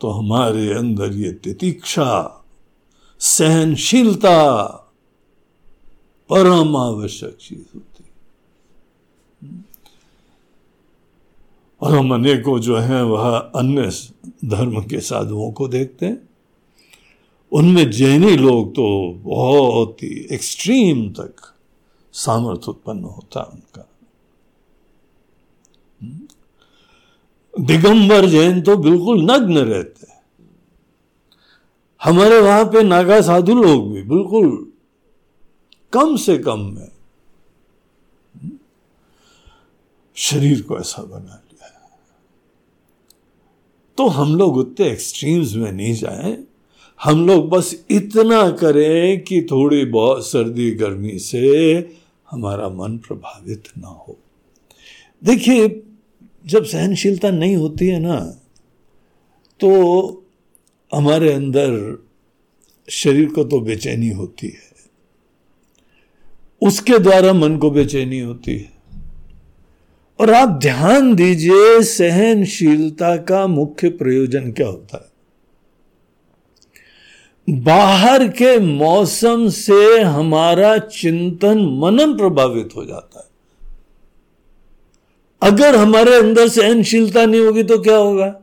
तो हमारे अंदर ये तितीक्षा, सहनशीलता परम आवश्यक चीज़ होती। और हम अनेकों जो है, वह अन्य धर्म के साधुओं को देखते हैं। उनमें जैनी लोग तो बहुत ही एक्सट्रीम तक सामर्थ्य उत्पन्न होता उनका। दिगंबर जैन तो बिल्कुल नग्न रहते हमारे वहाँ पे नागा साधु लोग भी बिल्कुल कम से कम में शरीर को ऐसा बना लिया तो हम लोग उतने एक्सट्रीम्स में नहीं जाए। हम लोग बस इतना करें कि थोड़ी बहुत सर्दी गर्मी से हमारा मन प्रभावित ना हो। देखिए, जब सहनशीलता नहीं होती है ना तो हमारे अंदर शरीर को तो बेचैनी होती है। उसके द्वारा मन को बेचैनी होती है। और आप ध्यान दीजिए, सहनशीलता का मुख्य प्रयोजन क्या होता है? बाहर के मौसम से हमारा चिंतन मनन प्रभावित हो जाता है। अगर हमारे अंदर सहनशीलता नहीं होगी तो क्या होगा?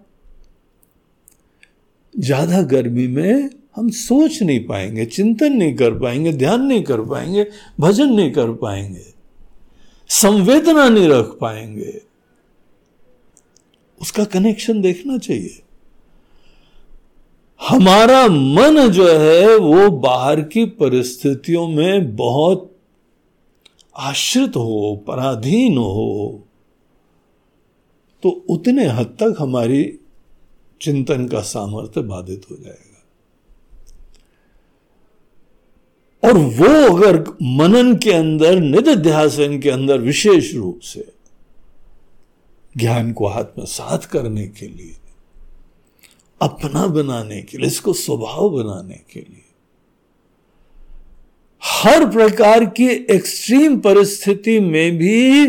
ज़्यादा गर्मी में हम सोच नहीं पाएँगे, चिंतन नहीं कर पाएँगे, ध्यान नहीं कर पाएँगे, भजन नहीं कर पाएँगे, संवेदना नहीं रख पाएँगे। उसका कनेक्शन देखना चाहिए। हमारा मन जो है वो बाहर की परिस्थितियों में बहुत आश्रित हो, पराधीन हो। तो उतने हद तक हमारी चिंतन का सामर्थ्य बाधित हो जाएगा। और वो अगर मनन के अंदर निध्यासन के अंदर विशेष रूप से ज्ञान को आत्मसात करने के लिए अपना बनाने के लिए, इसको स्वभाव बनाने के लिए। हर प्रकार की एक्सट्रीम परिस्थिति में भी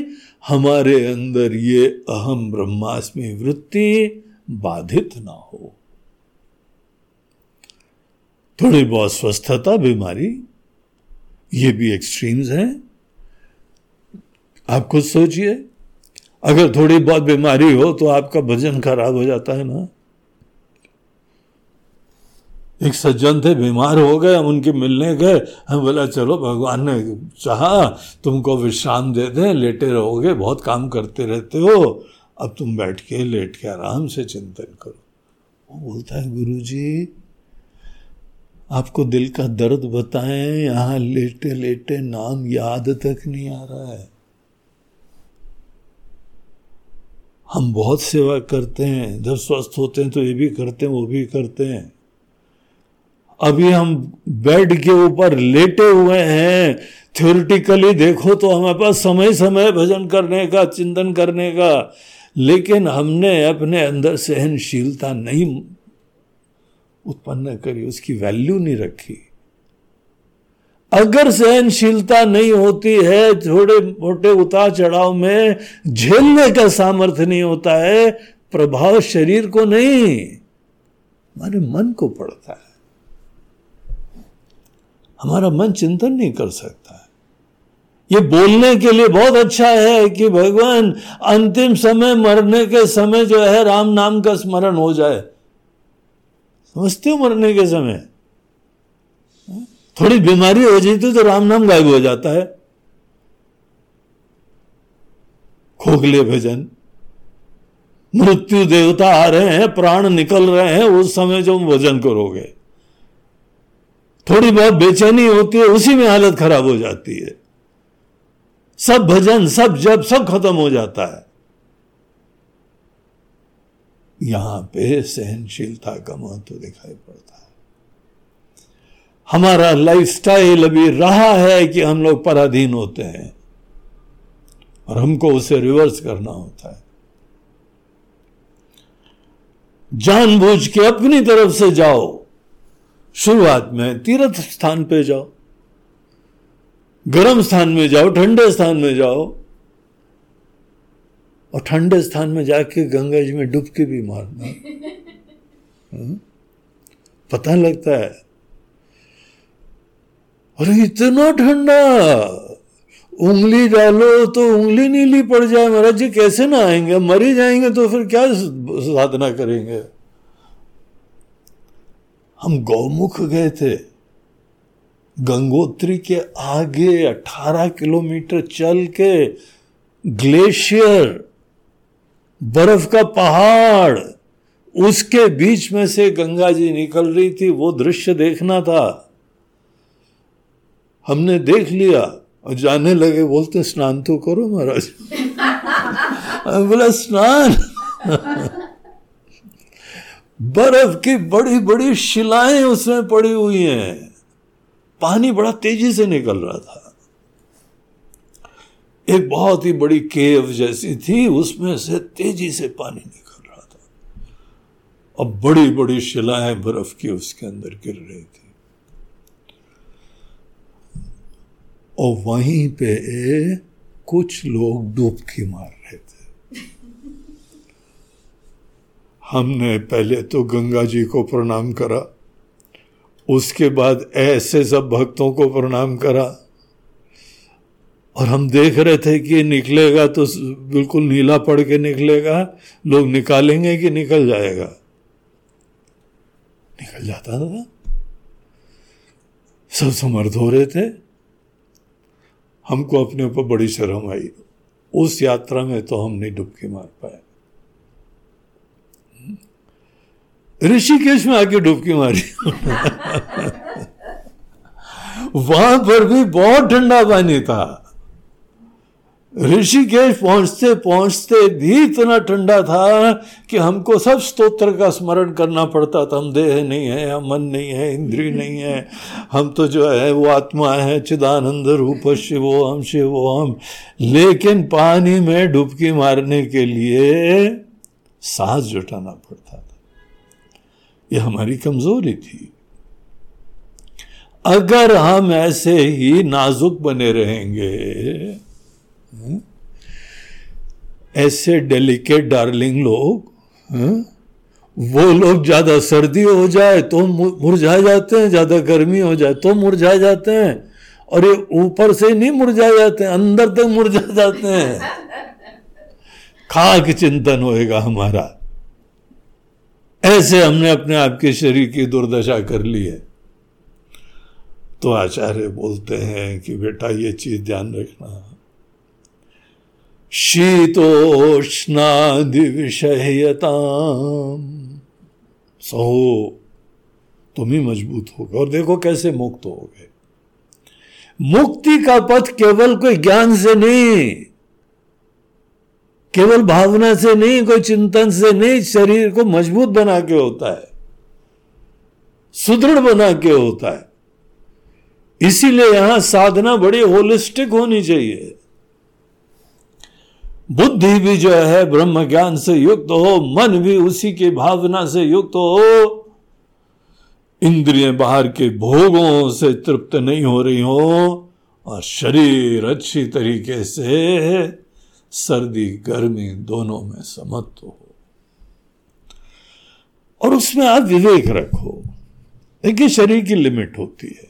हमारे अंदर ये अहम ब्रह्मास्मि वृत्ति बाधित ना हो। थोड़ी बहुत स्वस्थता, बीमारी, ये भी एक्सट्रीम्स हैं। आप खुद सोचिए। अगर थोड़ी बहुत बीमारी हो तो आपका भजन खराब हो जाता है ना। एक सज्जन थे, बीमार हो गए, हम उनके मिलने गए। हम बोला, चलो भगवान ने चाहा, तुमको विश्राम दे दें, लेटे रहोगे, बहुत काम करते रहते हो। अब तुम बैठ के लेट के आराम से चिंतन करो। वो बोलता है गुरु जी आपको दिल का दर्द बताएँ, यहाँ लेटे लेटे नाम याद तक नहीं आ रहा है। हम बहुत सेवा करते हैं, जब स्वस्थ होते हैं तो ये भी करते हैं, वो भी करते हैं। अभी हम बेड के ऊपर लेटे हुए हैं। थ्योरिटिकली देखो तो हमारे पास समय समय भजन करने का, चिंतन करने का, लेकिन हमने अपने अंदर सहनशीलता नहीं उत्पन्न करी, उसकी वैल्यू नहीं रखी। अगर सहनशीलता नहीं होती है, थोड़े मोटे उतार चढ़ाव में झेलने का सामर्थ्य नहीं होता है, प्रभाव शरीर को नहीं, हमारे मन को पड़ता है। हमारा मन चिंतन नहीं कर सकता है। ये बोलने के लिए बहुत अच्छा है कि भगवान अंतिम समय मरने के समय जो है राम नाम का स्मरण हो जाए। समझते हो मरने के समय? थोड़ी बीमारी हो जाती तो राम नाम गायब हो जाता है। खोखले भजन। मृत्यु देवता आ रहे हैं, प्राण निकल रहे हैं, उस समय जो भजन करोगे। थोड़ी बहुत बेचैनी होती है, उसी में हालत खराब हो जाती है। सब भजन, सब जब सब खत्म हो जाता है। यहाँ पे सहनशीलता का महत्व दिखाई पड़ता है। हमारा लाइफस्टाइल अभी रहा है कि हम लोग पराधीन होते हैं और हमको उसे रिवर्स करना होता है। जानबूझ के अपनी तरफ़ से जाओ। शुरुआत में तीर्थ स्थान पे जाओ, गर्म स्थान में जाओ, ठंडे स्थान में जाओ, और ठंडे स्थान में जाके गंगा जी में डुबके भी मारना। हाँ? पता लगता है, अरे, इतना ठंडा, उंगली डालो तो उंगली नीली पड़ जाए, महाराज जी, कैसे ना आएँगे मर जाएँगे तो फिर क्या साधना करेंगे? हम गौमुख गए थे। गंगोत्री के आगे 18 किलोमीटर चल के ग्लेशियर, बर्फ़ का पहाड़, उसके बीच में से गंगा जी निकल रही थी, वो दृश्य देखना था। हमने देख लिया और जाने लगे, बोलते स्नान तो करो महाराज। बोला, स्नान? बर्फ़ की बड़ी बड़ी शिलाएँ उसमें पड़ी हुई हैं। पानी बड़ा तेज़ी से निकल रहा था। एक बहुत ही बड़ी केव जैसी थी, उसमें से तेज़ी से पानी निकल रहा था। और बड़ी बड़ी शिलाएँ बर्फ़ की उसके अंदर गिर रही थी। और वहीं पे कुछ लोग डुबकी मार रहे थे। हमने पहले तो गंगा जी को प्रणाम करा, उसके बाद ऐसे सब भक्तों को प्रणाम करा। और हम देख रहे थे कि निकलेगा तो बिल्कुल नीला पड़ के निकलेगा, लोग निकालेंगे कि निकल जाएगा? निकल जाता था सब समर्थ हो रहे थे। हमको अपने ऊपर बड़ी शर्म आई। उस यात्रा में तो हम नहीं डुबकी मार पाए। ऋषिकेश में आके डुबकी मारी। वहाँ पर भी बहुत ठंडा पानी था। ऋषिकेश पहुँचते पहुँचते भी इतना ठंडा था कि हमको सब स्तोत्र का स्मरण करना पड़ता था। हम देह नहीं है, हम मन नहीं है, इंद्री नहीं है। हम तो जो है, वो आत्मा है, चिदानंद रूप शिवो, हम शिवो, हम। लेकिन पानी में डुबकी मारने के लिए सांस जुटाना पड़ता। ये हमारी कमज़ोरी थी अगर हम ऐसे ही नाजुक बने रहेंगे हम्म? ऐसे डेलिकेट डार्लिंग लोग हम्म? वो लोग ज़्यादा सर्दी हो जाए तो मुरझा जाते हैं, ज़्यादा गर्मी हो जाए तो मुरझा जाते हैं, और ये ऊपर से नहीं मुरझा जाते हैं अंदर तक मुरझा जाते हैं खाक चिंतन होएगा हमारा ऐसे हमने अपने आप के शरीर की दुर्दशा कर ली है। तो आचार्य बोलते हैं कि बेटा ये चीज़ ध्यान रखना। शीतोष्णादि विषयता सहो तुम ही मज़बूत होगे और देखो कैसे मुक्त हो गए। मुक्ति का पथ केवल कोई ज्ञान से नहीं। केवल भावना से नहीं, कोई चिंतन से नहीं, शरीर को मज़बूत बना के होता है। सुदृढ़ बना के होता है। इसीलिए यहाँ साधना बड़ी होलिस्टिक होनी चाहिए। बुद्धि भी जो है, ब्रह्म ज्ञान से युक्त हो, मन भी उसी की भावना से युक्त हो, इंद्रिय बाहर के भोगों से तृप्त नहीं हो रही हो, और शरीर अच्छी तरीके से सर्दी, गर्मी दोनों में समत्व हो। और उसमें आप विवेक रखो। देखिए, शरीर की लिमिट होती है।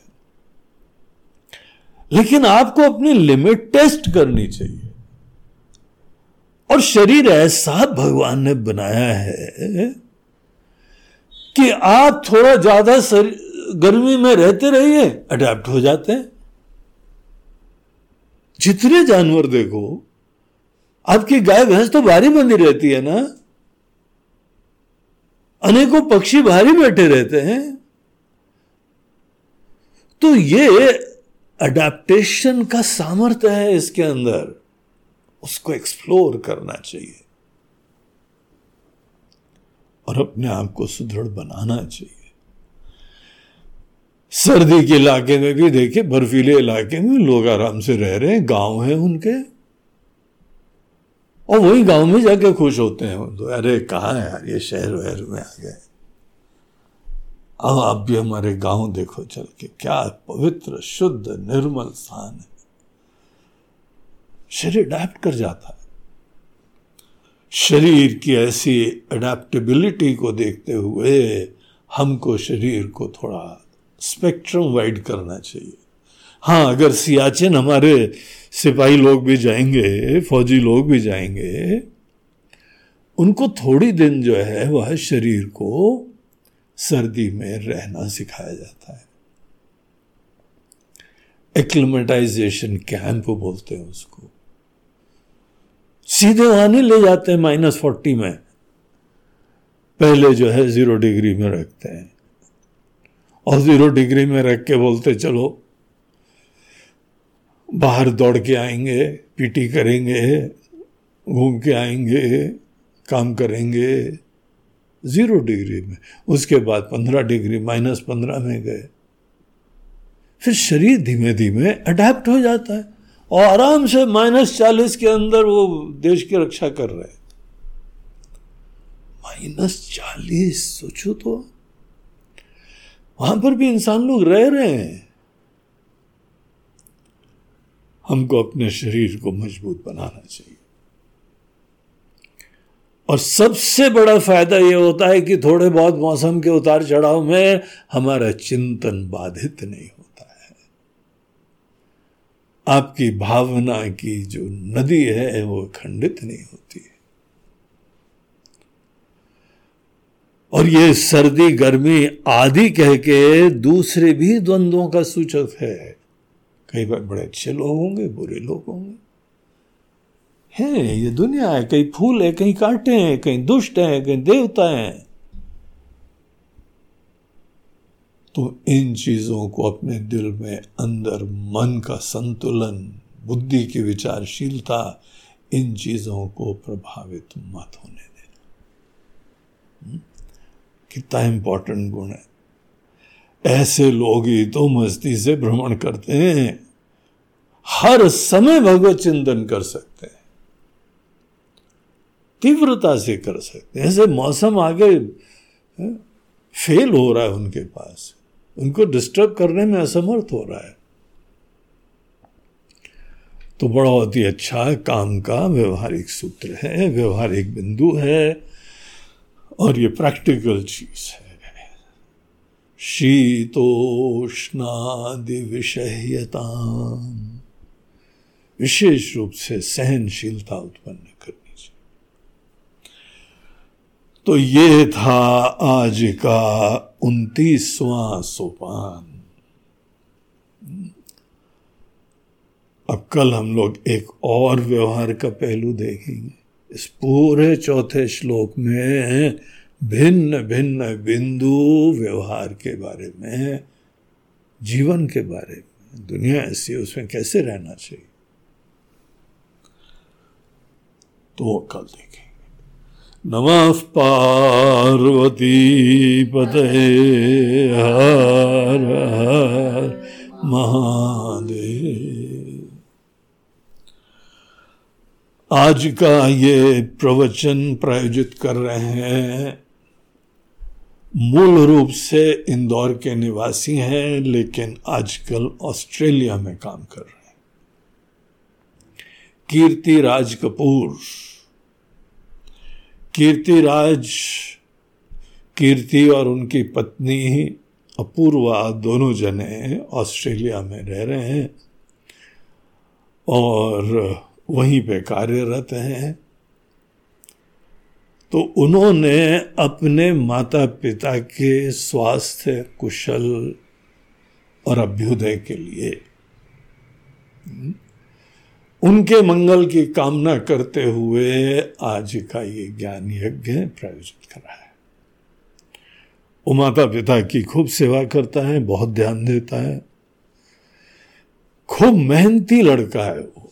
लेकिन आपको अपनी लिमिट टेस्ट करनी चाहिए। और शरीर ऐसा भगवान ने बनाया है कि आप थोड़ा ज़्यादा गर्मी में रहते रहिए, अडेप्ट हो जाते हैं। जितने जानवर देखो आपकी गाय भैंस तो भारी बंदी रहती है ना? अनेकों पक्षी भारी बैठे रहते हैं। तो ये अडेप्टेशन का सामर्थ्य है इसके अंदर। उसको एक्सप्लोर करना चाहिए। और अपने आप को सुदृढ़ बनाना चाहिए। सर्दी के इलाके में भी देखिए, बर्फीले इलाके में लोग आराम से रह रहे हैं, गाँव हैं उनके। और वही गाँव में जाके खुश होते हैं। तो अरे कहा है यार? ये शहर वहर में आ गए। अब आप भी हमारे गाँव देखो चल के, क्या पवित्र, शुद्ध, निर्मल स्थान है। शरीर अडेप्ट कर जाता है। शरीर की ऐसी अडेप्टेबिलिटी को देखते हुए हमको शरीर को थोड़ा स्पेक्ट्रम वाइड करना चाहिए। हाँ अगर सियाचिन हमारे सिपाही लोग भी जाएँगे, फौजी लोग भी जाएँगे, उनको थोड़ी दिन जो है वह शरीर को सर्दी में रहना सिखाया जाता है। एक्लिमेटाइजेशन कैंप बोलते हैं उसको। सीधे वहाँ नहीं ले जाते हैं माइनस फोर्टी में। पहले जो है ज़ीरो डिग्री में रखते हैं। और ज़ीरो डिग्री में रख के बोलते, चलो बाहर दौड़ के आएँगे, पीटी करेंगे, घूम के आएँगे, काम करेंगे। ज़ीरो डिग्री में। उसके बाद पंद्रह डिग्री, माइनस पंद्रह में गए। फिर शरीर धीमे धीमे अडेप्ट हो जाता है और आराम से माइनस चालीस के अंदर वो देश की रक्षा कर रहे हैं। माइनस चालीस, सोचो तो। वहाँ पर भी इंसान लोग रह रहे हैं। हमको अपने शरीर को मज़बूत बनाना चाहिए। और सबसे बड़ा फ़ायदा यह होता है कि थोड़े बहुत मौसम के उतार चढ़ाव में हमारा चिंतन बाधित नहीं होता है। आपकी भावना की जो नदी है, वो खंडित नहीं होती है। और ये सर्दी, गर्मी आदि कह के दूसरे भी द्वंद्वों का सूचक है। कई बार बड़े अच्छे लोग होंगे, बुरे लोग होंगे। हैं, ये दुनिया है कहीं फूल है कहीं कांटे हैं कहीं दुष्ट हैं कहीं देवता हैं। तो इन चीज़ों को अपने दिल में अंदर मन का संतुलन, बुद्धि की विचारशीलता, इन चीज़ों को प्रभावित मत होने देना। हम्म? कितना इंपॉर्टेंट गुण है। ऐसे लोग ही तो मस्ती से भ्रमण करते हैं। हर समय भगवत चिंतन कर सकते हैं। तीव्रता से कर सकते हैं। ऐसे मौसम आगे फेल हो रहा है उनके पास। उनको डिस्टर्ब करने में असमर्थ हो रहा है। तो बहुत ही अच्छा काम का व्यवहारिक सूत्र है, व्यवहारिक बिंदु है, और ये प्रैक्टिकल चीज़ है। शीतोष्णादि विषयता विशेष रूप से सहनशीलता उत्पन्न करनी चाहिए तो ये था आज का उन्तीसवां सोपान। अब कल हम लोग एक और व्यवहार का पहलू देखेंगे। इस पूरे चौथे श्लोक में भिन्न भिन्न बिंदु व्यवहार के बारे में, जीवन के बारे में, दुनिया ऐसी उसमें कैसे रहना चाहिए? तो वो कल देखेंगे। नमः पार्वती पते हर हर महादेव। आज का ये प्रवचन प्रायोजित कर रहे हैं। मूल रूप से इंदौर के निवासी हैं, लेकिन आजकल ऑस्ट्रेलिया में काम कर रहे हैं। कीर्ति राज कपूर कीर्ति राज कीर्ति और उनकी पत्नी अपूर्वा दोनों जने ऑस्ट्रेलिया में रह रहे हैं और वहीं पे कार्यरत हैं। तो उन्होंने अपने माता पिता के स्वास्थ्य कुशल और अभ्युदय के लिए उनके मंगल की कामना करते हुए आज का ये ज्ञान यज्ञ प्रायोजित करा है। वो माता पिता की खूब सेवा करता है, बहुत ध्यान देता है। खूब मेहनती लड़का है वो।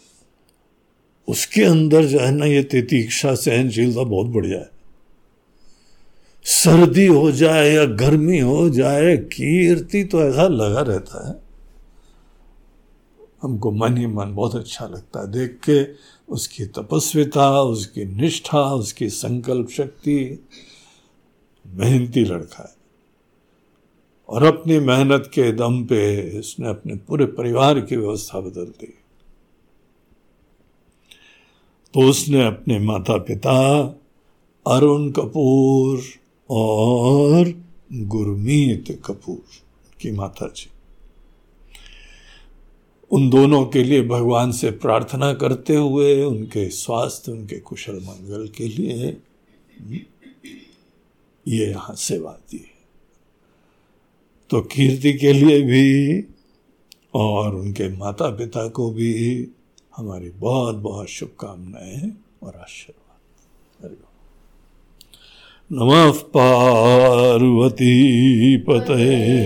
उसके अंदर जो है ना, ये तितीक्षा, सहनशीलता बहुत बढ़िया है। सर्दी हो जाए या गर्मी हो जाए, कीर्ति तो ऐसा लगा रहता है। हमको मन ही मन बहुत अच्छा लगता है। देख के उसकी तपस्विता, उसकी निष्ठा, उसकी संकल्प शक्ति, मेहनती लड़का है। और अपनी मेहनत के दम पे इसने अपने पूरे परिवार की व्यवस्था बदल दी। तो उसने अपने माता पिता अरुण कपूर और गुरमीत कपूर की माता जी उन दोनों के लिए भगवान से प्रार्थना करते हुए, उनके स्वास्थ्य, उनके कुशल मंगल के लिए, ये यहाँ सेवा दी है। तो कीर्ति के लिए भी और उनके माता पिता को भी हमारी बहुत बहुत शुभकामनाएँ और आशीर्वाद। नमः पार्वती पते